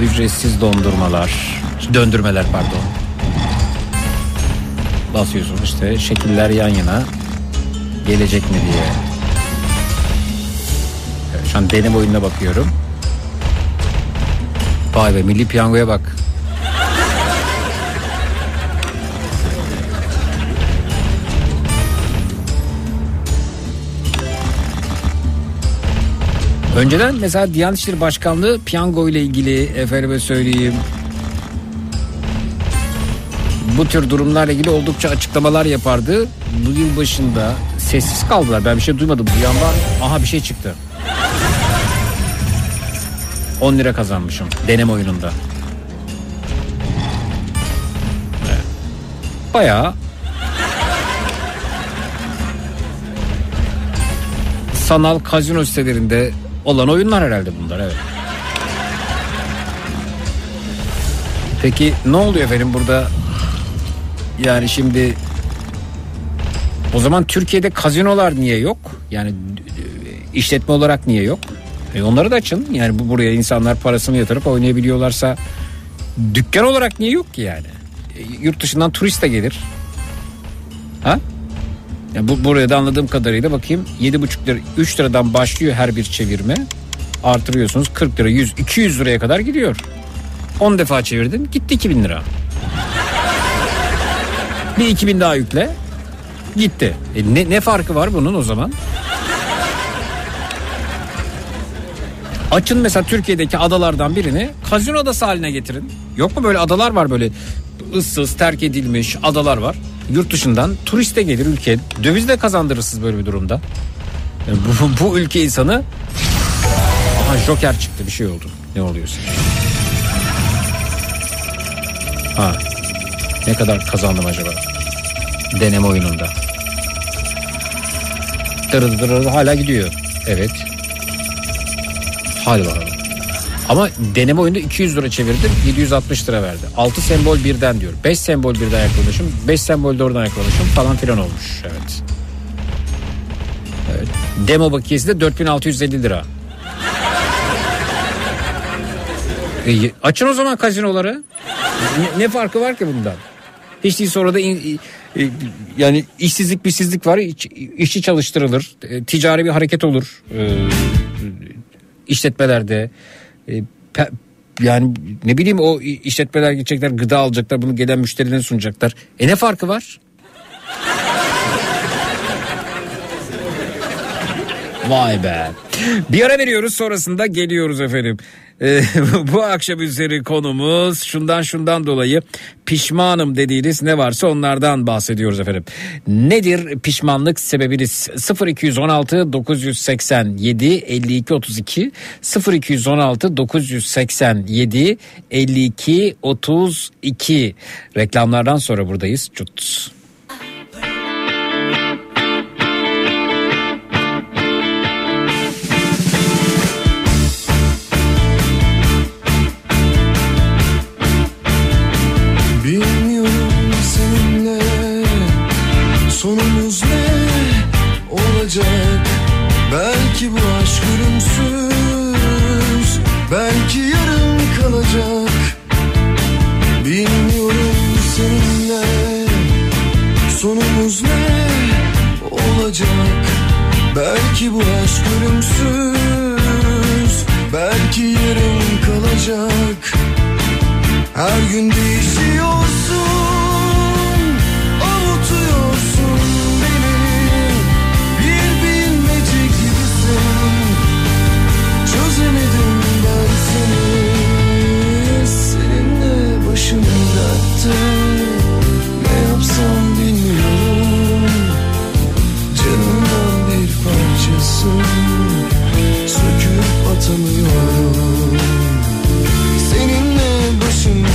ücretsiz dondurmalar, döndürmeler pardon. Basıyorsun işte şekiller yan yana. gelecek mi diye. Evet, şu an deneme oyununa bakıyorum. Vay be milli piyangoya bak. Önceden mesela Diyanet İşleri Başkanlığı piyango ile ilgili efendime söyleyeyim bu tür durumlarla ilgili oldukça açıklamalar yapardı. Bu yıl başında sessiz kaldılar. Ben bir şey duymadım. Bu yandan aha bir şey çıktı. 10 lira kazanmışım deneme oyununda. Evet. Bayağı sanal kazino sitelerinde olan oyunlar herhalde bunlar evet. Peki ne oluyor efendim burada? Yani şimdi o zaman Türkiye'de kazinolar niye yok? Yani e, işletme olarak niye yok? E onları da açın. Yani bu buraya insanlar parasını yatırıp oynayabiliyorlarsa dükkan olarak niye yok ki yani? E, yurt dışından turist de gelir. Ha? Ya bu buraya da anladığım kadarıyla bakayım 7,5 lira 3 liradan başlıyor her bir çevirme. Artırıyorsunuz 40 lira 100 200 liraya kadar gidiyor. 10 defa çevirdin gitti 2000 lira. Bir 2000 daha yükle gitti. E ne, ne farkı var bunun o zaman? Açın mesela Türkiye'deki adalardan birini kazino adası haline getirin. Yok mu böyle adalar var böyle ıssız terk edilmiş adalar var. Yurt dışından turist de gelir ülke. Döviz de kazandırırsınız böyle bir durumda. Bu, bu ülke insanı Aha Joker çıktı bir şey oldu. Ne oluyorsa. Ha. Ne kadar kazandım acaba? Deneme oyununda. Dırı dırı hala gidiyor. Evet. Hadi bakalım. Ama deneme oyunda 200 lira çevirdim 760 lira verdi. 6 sembol birden diyor. 5 sembol birden yakalamışım. 5 sembol de oradan yakalamışım falan filan olmuş. Evet. Evet. Demo bakiyesi de 4650 lira. E, açın o zaman kazinoları. Ne, ne farkı var ki bundan? Hiç değilse orada in- e, yani işsizlik bişsizlik var. İş- işçi çalıştırılır. E, ticari bir hareket olur. E, işletmelerde. E, yani ne bileyim o işletmeler gidecekler gıda alacaklar bunu gelen müşterilerine sunacaklar. E ne farkı var? Vay be. Bir ara veriyoruz sonrasında geliyoruz efendim. Ee, bu akşam üzeri konumuz şundan şundan dolayı pişmanım dediğiniz ne varsa onlardan bahsediyoruz efendim. Nedir pişmanlık sebebiniz? 0216 987 52 32 0216 987 52 32 reklamlardan sonra buradayız. Cut. Sonumuz ne olacak. Belki bu aşk ölümsüz Belki yarım kalacak. Her gün değişiyorsun Söküp atamıyorum Seninle başım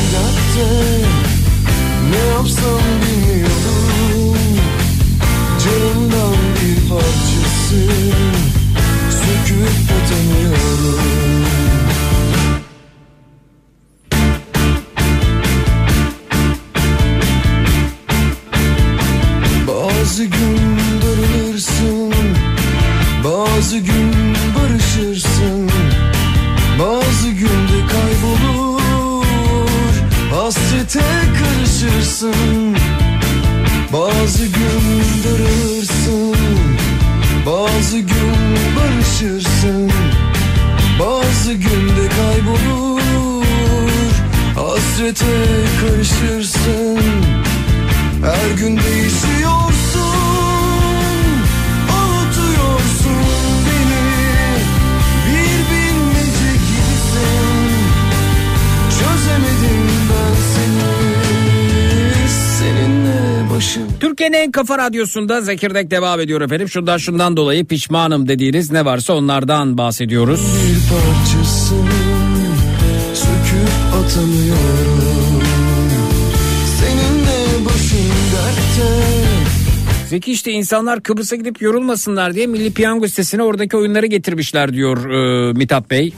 Ne yapsam bilmiyorum. Canımdan bir parçası Söküp atamıyorum. Bazı gün darılırsın Bazı gün Hasrete karışırsın. Bazı gün darılırsın Bazı gün barışırsın. Bazı günde kaybolur. Hasrete karışırsın. Her gün değişiyorsun başım Türkiye'nin en kafa radyosunda Zekirdek devam ediyor efendim. Şundan şundan dolayı pişmanım dediğiniz ne varsa onlardan bahsediyoruz. bir parçasın Söküp atamıyorum Seninle başım dertte Zeki işte insanlar Kıbrıs'a gidip yorulmasınlar diye Milli Piyango sitesine oradaki oyunları getirmişler diyor e, Mithat Bey.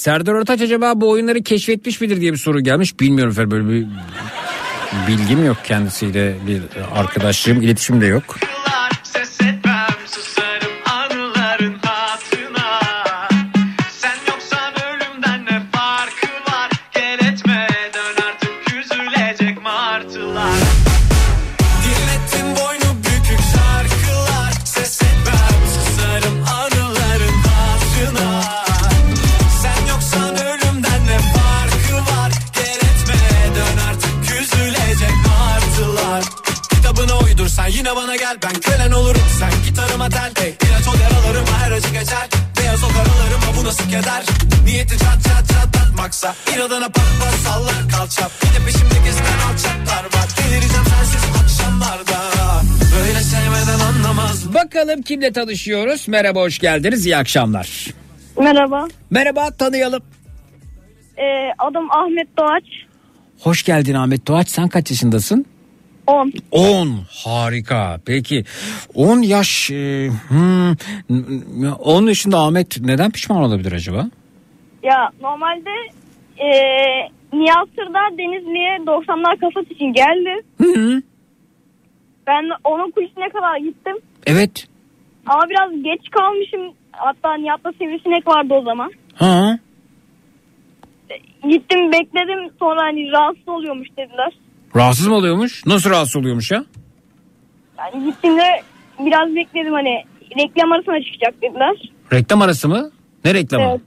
Serdar Ortaç acaba bu oyunları keşfetmiş midir diye bir soru gelmiş. Bilmiyorum efendim böyle bir bilgim yok kendisiyle bir arkadaşlığım iletişim de yok. Yine bana gel Ben kölen olurum sen gitarıma tel hey, İlaç ol yaralarıma her acı geçer Beyaz o karalarıma bu nasıl keder Niyeti çat çat çatlatmaksa İnadına pat pat sallar kalçap Bir de peşimde gezen alçaklar var Delireceğim sensiz akşamlarda Böyle sevmeden anlamaz Bakalım kimle tanışıyoruz? Merhaba hoş geldiniz iyi akşamlar. Merhaba. Merhaba tanıyalım. Ee, adım Ahmet Doğaç. Hoş geldin Ahmet Doğaç sen kaç yaşındasın? 10. 10 harika peki 10 yaş e, hmm, 10 yaşında Ahmet neden pişman olabilir acaba? Ya normalde ee, Niyazsır'da Denizli'ye 90'lar kafası için geldi. Hı hı. Ben onun kulisine kadar gittim. Evet. Ama biraz geç kalmışım. Hatta Nihat'ta sivrisinek vardı o zaman. Ha. Gittim bekledim sonra hani rahatsız oluyormuş dediler. Rahatsız mı oluyormuş? Nasıl rahatsız oluyormuş ya? Yani gittiğimde biraz bekledim hani reklam arasına çıkacak dediler. Reklam arası mı? Ne reklamı? Evet.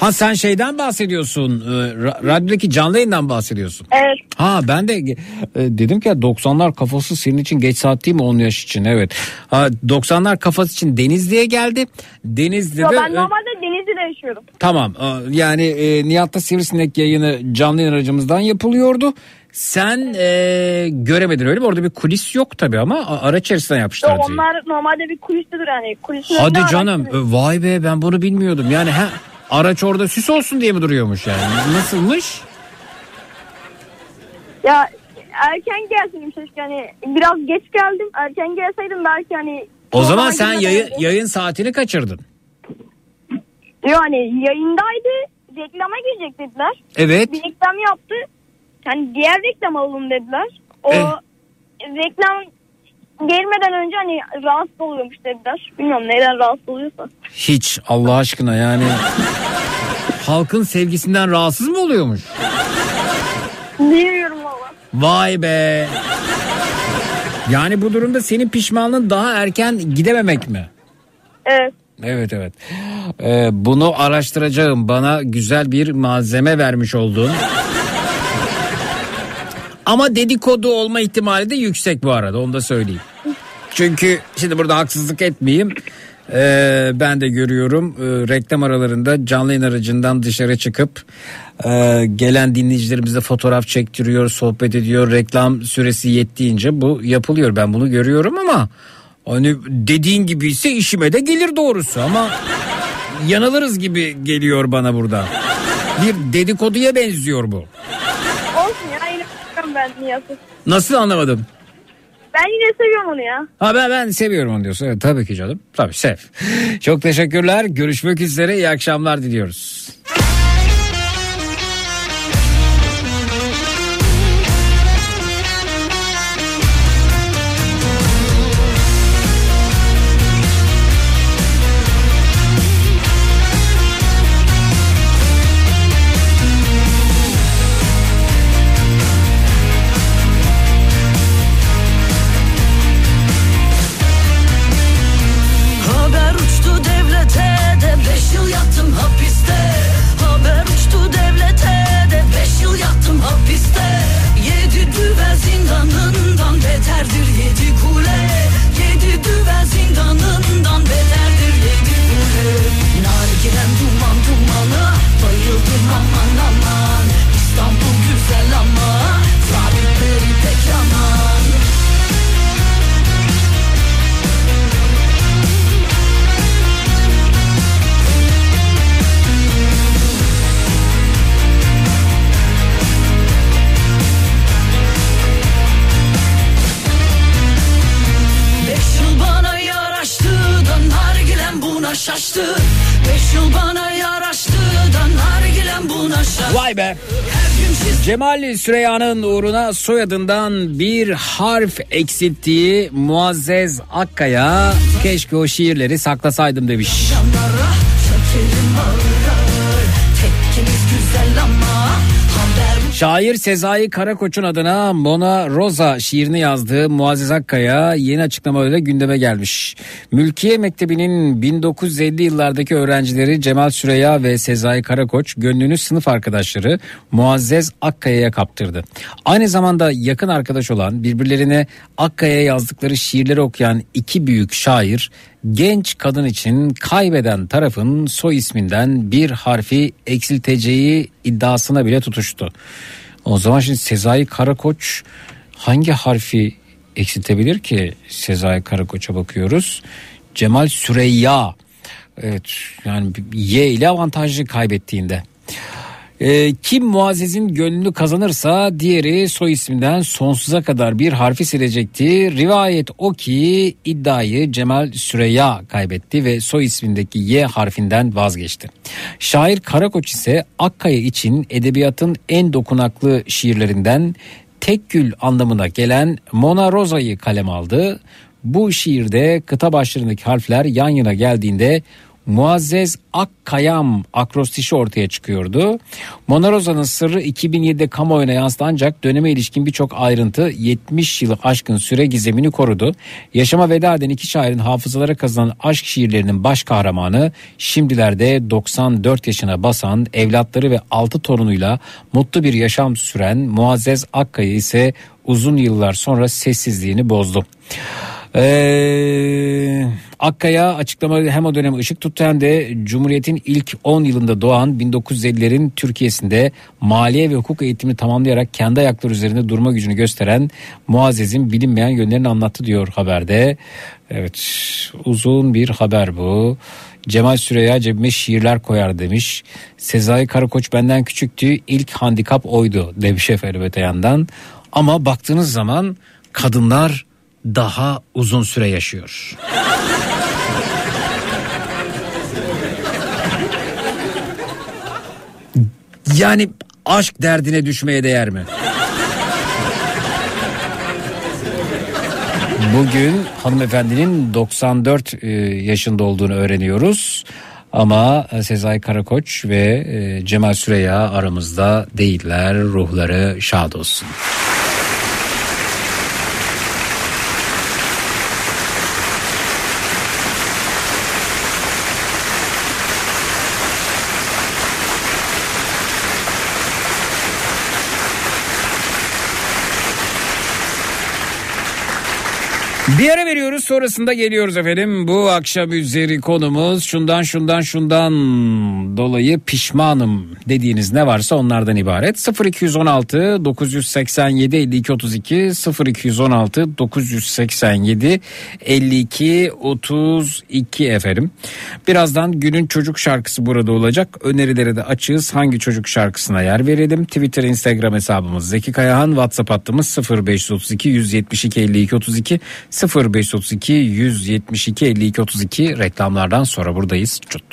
Ha sen şeyden bahsediyorsun. e, ra- Radyodaki canlı yayından bahsediyorsun. Evet. Ha ben de e, dedim ki ya 90'lar kafası senin için geç saat değil mi 10 yaş için evet. Ha 90'lar kafası için Denizli'ye geldi. Denizli'de Yo, ben e, normalde Denizli'de yaşıyorum. Tamam e, yani e, Nihat'ta Sivrisinek yayını canlı yayın aracımızdan yapılıyordu. Sen e, göremedin öyle mi? Orada bir kulis yok tabii ama araç içerisinden yapmışlar diye. onlar normalde bir kulistedir yani. Kulisin Hadi önünde canım araç- e, vay be ben bunu bilmiyordum. Yani ha, araç orada süs olsun diye mi duruyormuş yani? Nasılmış? Ya erken gelseydim keşke hani biraz geç geldim. Erken gelseydim belki hani. O zaman sen yayın, yayın saatini kaçırdın. Yo hani yayındaydı. Reklama girecek dediler. Evet. Bir reklam yaptı. Hani diğer reklam alalım dediler. O Eh. reklam gelmeden önce hani rahatsız oluyormuş dediler. Bilmiyorum neden rahatsız oluyorsa. Hiç Allah aşkına yani. Halkın sevgisinden rahatsız mı oluyormuş? Bilmiyorum valla. Vay be. Yani bu durumda senin pişmanlığın daha erken gidememek mi? Evet. Evet evet. Ee, bunu araştıracağım. Bana güzel bir malzeme vermiş oldun. Ama dedikodu olma ihtimali de yüksek bu arada onu da söyleyeyim. Çünkü şimdi burada haksızlık etmeyeyim. Ee, ben de görüyorum e, reklam aralarında canlı yayın aracından dışarı çıkıp e, gelen dinleyicilerimize fotoğraf çektiriyor, sohbet ediyor. Reklam süresi yettiğince bu yapılıyor. Ben bunu görüyorum ama hani dediğin gibi ise işime de gelir doğrusu ama yanılırız gibi geliyor bana burada. Bir dedikoduya benziyor bu. Nihat'ı. Nasıl anlamadım? Ben yine seviyorum onu ya. Ha ben, ben seviyorum onu diyorsun. Evet, tabii ki canım. Tabii sev. Çok teşekkürler. Görüşmek üzere. İyi akşamlar diliyoruz. Cemal Süreyya'nın uğruna soyadından bir harf eksilttiği Muazzez Akkaya keşke o şiirleri saklasaydım demiş. Canlara Şair Sezai Karakoç'un adına Mona Rosa şiirini yazdığı Muazzez Akkaya yeni açıklamalarıyla gündeme gelmiş. Mülkiye Mektebi'nin 1950 yıllardaki öğrencileri Cemal Süreyya ve Sezai Karakoç gönlünü sınıf arkadaşları Muazzez Akkaya'ya kaptırdı. Aynı zamanda yakın arkadaş olan birbirlerine Akkaya'ya yazdıkları şiirleri okuyan iki büyük şair genç kadın için kaybeden tarafın soy isminden bir harfi eksilteceği iddiasına bile tutuştu. O zaman şimdi Sezai Karakoç hangi harfi eksiltebilir ki Sezai Karakoç'a bakıyoruz. Cemal Süreyya evet yani Y ile avantajlı kaybettiğinde. Ee, kim Muazzez'in gönlünü kazanırsa diğeri soy isminden sonsuza kadar bir harfi silecekti. Rivayet o ki iddiayı Cemal Süreyya kaybetti ve soy ismindeki Y harfinden vazgeçti. Şair Karakoç ise Akkaya için edebiyatın en dokunaklı şiirlerinden tek gül anlamına gelen Mona Rosa'yı kalem aldı. Bu şiirde kıta başlarındaki harfler yan yana geldiğinde Muazzez Akkayam akrostişi ortaya çıkıyordu. Mona Rosa'nın sırrı 2007'de kamuoyuna yansıdı ancak döneme ilişkin birçok ayrıntı 70 yılı aşkın süre gizemini korudu. Yaşama veda eden iki şairin hafızalara kazınan aşk şiirlerinin baş kahramanı şimdilerde 94 yaşına basan evlatları ve 6 torunuyla mutlu bir yaşam süren Muazzez Akkaya ise uzun yıllar sonra sessizliğini bozdu. Ee, Akkaya açıklamaları hem o döneme ışık tuttu hem de Cumhuriyet'in ilk 10 yılında doğan 1950'lerin Türkiye'sinde maliye ve hukuk eğitimini tamamlayarak kendi ayakları üzerinde durma gücünü gösteren Muazzez'in bilinmeyen yönlerini anlattı diyor haberde. Evet uzun bir haber bu. Cemal Süreyya cebime şiirler koyar demiş. Sezai Karakoç benden küçüktü ilk handikap oydu demiş efendim öte yandan. Ama baktığınız zaman kadınlar daha uzun süre yaşıyor. Yani aşk derdine düşmeye değer mi? Bugün hanımefendinin 94 e, yaşında olduğunu öğreniyoruz. Ama Sezai Karakoç ve e, Cemal Süreya aramızda değiller. Ruhları şad olsun. Bir ara veriyoruz sonrasında geliyoruz efendim. Bu akşam üzeri konumuz şundan şundan şundan dolayı pişmanım dediğiniz ne varsa onlardan ibaret. 0216 987 52 32 0216 987 52 32 efendim. Birazdan günün çocuk şarkısı burada olacak. Önerileri de açığız. Hangi çocuk şarkısına yer verelim? Twitter, Instagram hesabımız Zeki Kayahan. WhatsApp hattımız 0532 172 52 32 0532 172 52 32 reklamlardan sonra buradayız. Çut.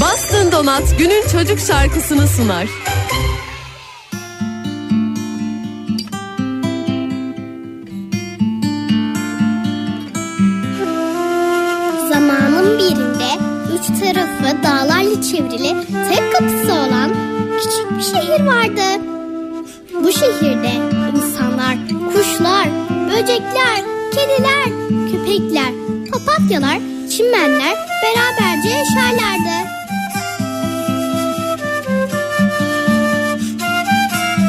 Bastın Donat günün çocuk şarkısını sunar. Zamanın birinde üç tarafı dağlarla çevrili tek kapısı olan küçük bir şehir vardı. Bu şehirde insanlar, kuşlar, böcekler, kediler, köpekler, papatyalar, çimenler beraberce yaşarlardı.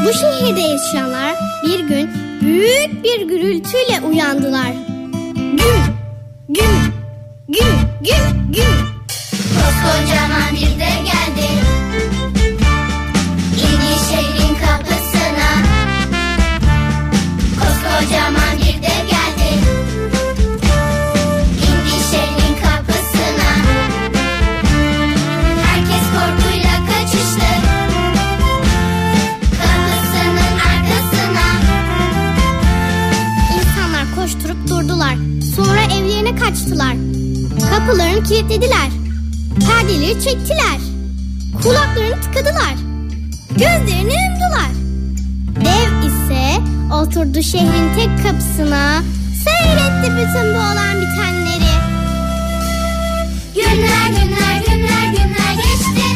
Bu şehirde yaşayanlar bir gün büyük bir gürültüyle uyandılar. Güm, güm, güm, güm, güm. Koskocaman bir de geldi. Koskocaman bir de geldi. İndi şehrin kapısına. Herkes korkuyla kaçıştı. Kapısının arkasına. İnsanlar koşturup durdular. Sonra evlerine kaçtılar. Kapılarını kilitlediler. Perdeleri çektiler. Kulaklarını tıkadılar. Gözlerini yumdular. Dev oturdu şehrin tek kapısına. Seyretti bütün bu olan bitenleri. Günler günler günler günler geçti.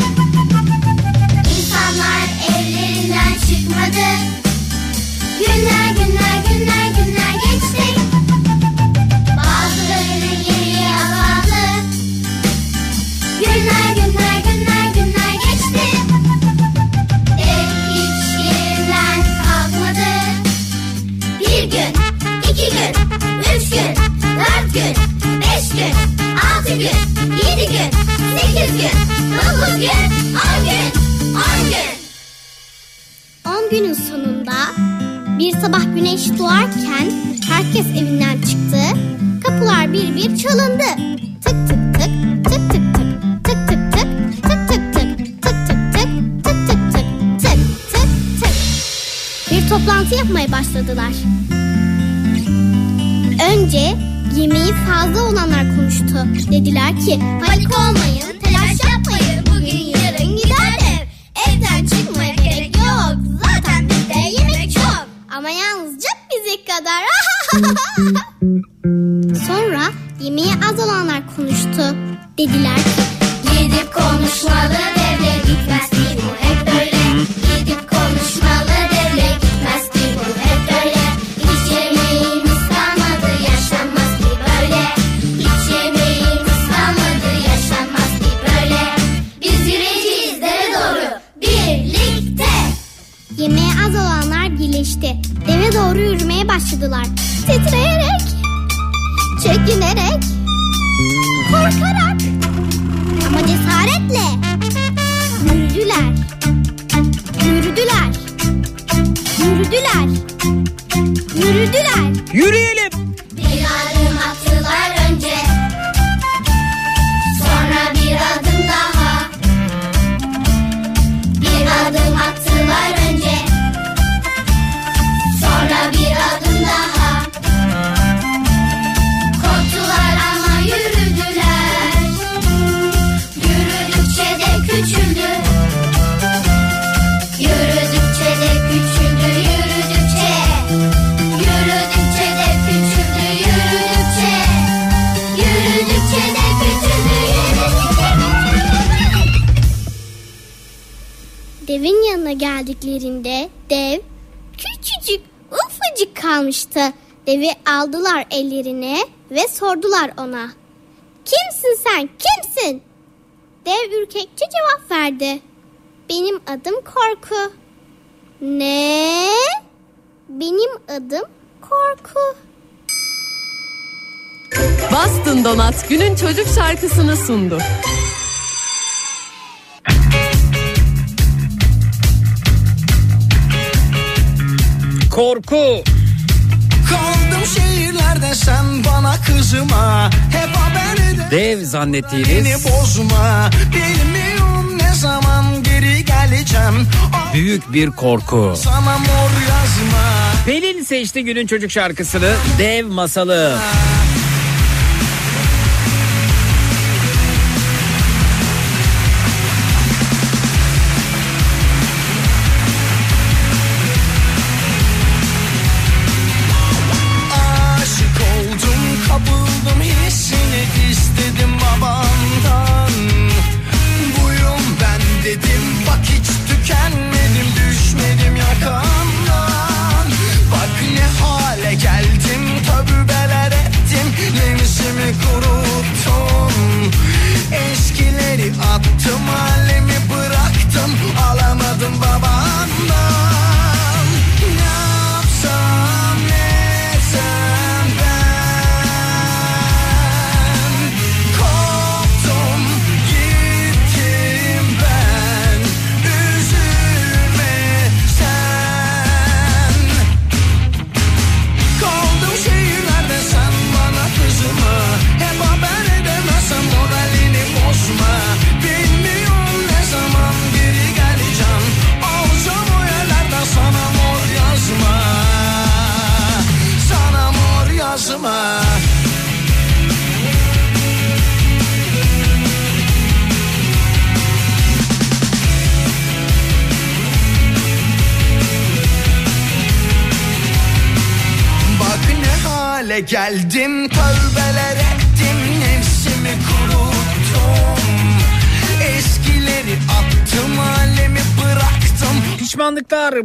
İnsanlar evlerinden çıkmadı. Günler dört gün, beş gün, altı gün, yedi gün, sekiz gün, dokuz gün, on gün, on gün. On günün sonunda bir sabah güneş doğarken herkes evinden çıktı. Kapılar bir bir çalındı. Tık tık tık, tık tık tık, tık tık tık, tık tık tık, tık tık tık, tık tık tık. Bir toplantı yapmaya başladılar. Önce yemeği fazla olanlar konuştu. Dediler ki panik olmayın, telaş yapmayın. Bugün yarın gider ev. Evden çıkmaya gerek yok. Zaten bizde yemek çok. Ama yalnızca bize kadar. Sonra yemeği az olanlar konuştu. Dediler ki sordular ona. Kimsin sen kimsin? Dev ürkekçe cevap verdi. Benim adım Korku. Ne? Benim adım Korku. Bastın Donat günün çocuk şarkısını sundu. Korku. Kaldım şehirlerde sen bana kızma Hep haber eder Dev Beni zannettiğiniz bozma Bilmiyorum ne zaman geri geleceğim büyük bir korku. Sana mor yazma Pelin seçti günün çocuk şarkısını. Dev masalı.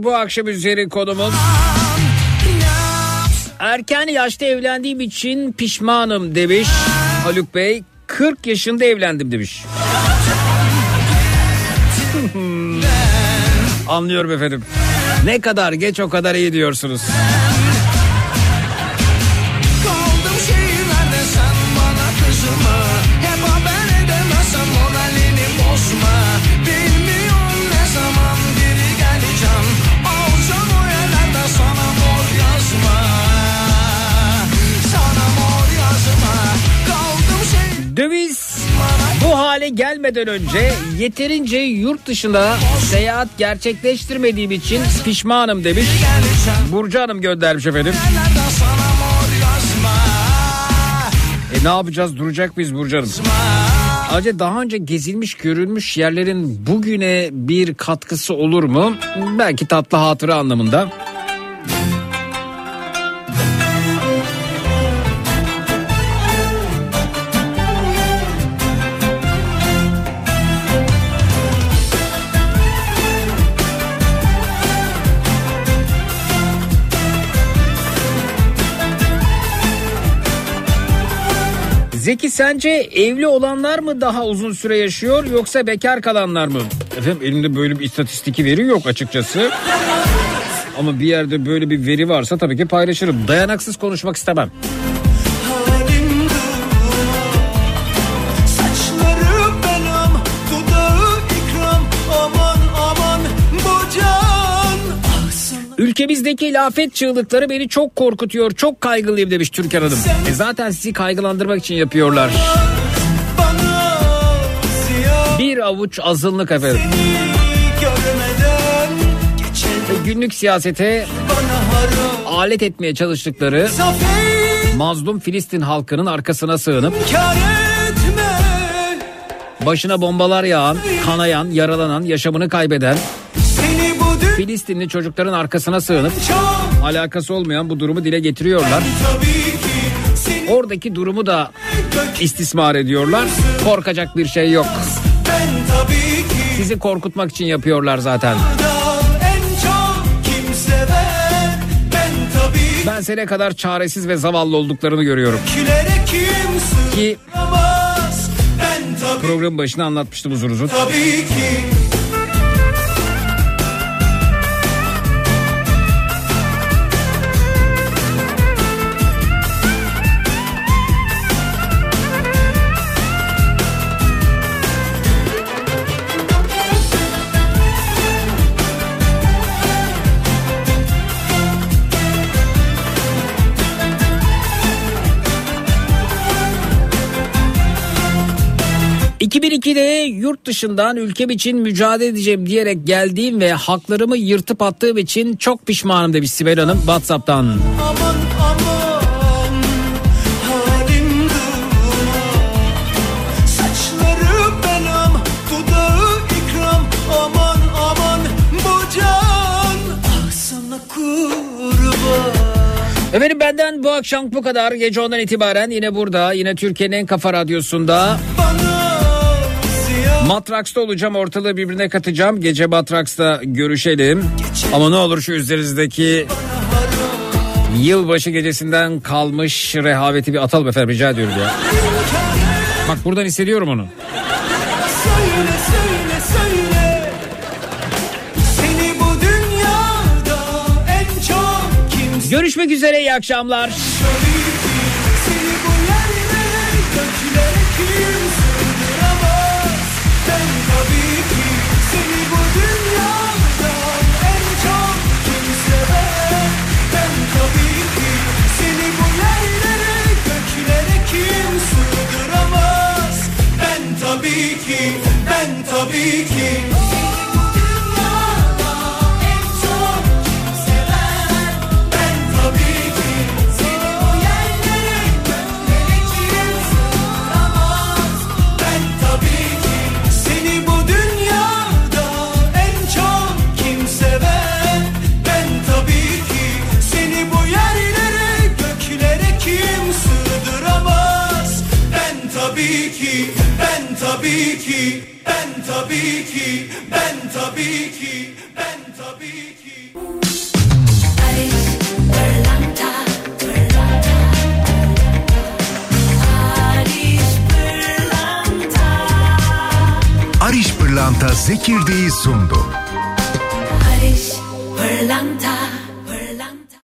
Bu akşam üzeri konumuz. Erken yaşta evlendiğim için pişmanım demiş Haluk Bey. 40 yaşında evlendim demiş. Anlıyorum efendim. Ne kadar geç o kadar iyi diyorsunuz. Hale gelmeden önce yeterince yurt dışında seyahat gerçekleştirmediğim için pişmanım demiş. Burcu Hanım göndermiş efendim. E ne yapacağız duracak mıyız Burcu Hanım? Acaba daha önce gezilmiş görülmüş yerlerin bugüne bir katkısı olur mu? Belki tatlı hatıra anlamında. Zeki sence evli olanlar mı daha uzun süre yaşıyor yoksa bekar kalanlar mı? Efendim elimde böyle bir istatistiki veri yok açıkçası. Ama bir yerde böyle bir veri varsa tabii ki paylaşırım. Dayanaksız konuşmak istemem. Ülkemizdeki ilafet çığlıkları beni çok korkutuyor. Çok kaygılıyım demiş Türkan Hanım. E zaten sizi kaygılandırmak için yapıyorlar. Bir avuç azınlık efendim. Ve Günlük siyasete alet etmeye çalıştıkları mazlum Filistin halkının arkasına sığınıp başına bombalar yağan, kanayan, yaralanan, yaşamını kaybeden Filistinli çocukların arkasına sığınıp alakası olmayan bu durumu dile getiriyorlar. Oradaki durumu da istismar ediyorlar. Korkacak bir şey yok. Sizi korkutmak için yapıyorlar zaten. Ben sene kadar çaresiz ve zavallı olduklarını görüyorum. Ki programın başına anlatmıştım uzun uzun. tabii ki ...2002'de yurt dışından ülkem için mücadele edeceğim diyerek geldiğim ve haklarımı yırtıp attığım için çok pişmanım demiş Sibel Hanım Whatsapp'tan. Aman aman Ah Efendim benden bu akşam bu kadar. Gece ondan itibaren yine burada yine Türkiye'nin en kafa radyosunda. Bana Matraks'ta olacağım ortalığı birbirine katacağım. Gece Matraks'ta görüşelim. Ama ne olur şu üzerinizdeki yılbaşı gecesinden kalmış rehaveti bir atalım efendim rica ediyorum ya. Bak buradan hissediyorum onu. Söyle söyle söyle Görüşmek üzere iyi akşamlar. Seni tabii ki, ben tabii ki, ben tabii ki. Ariş Pırlanta Zekirdeği sundu. Barış Pırlanta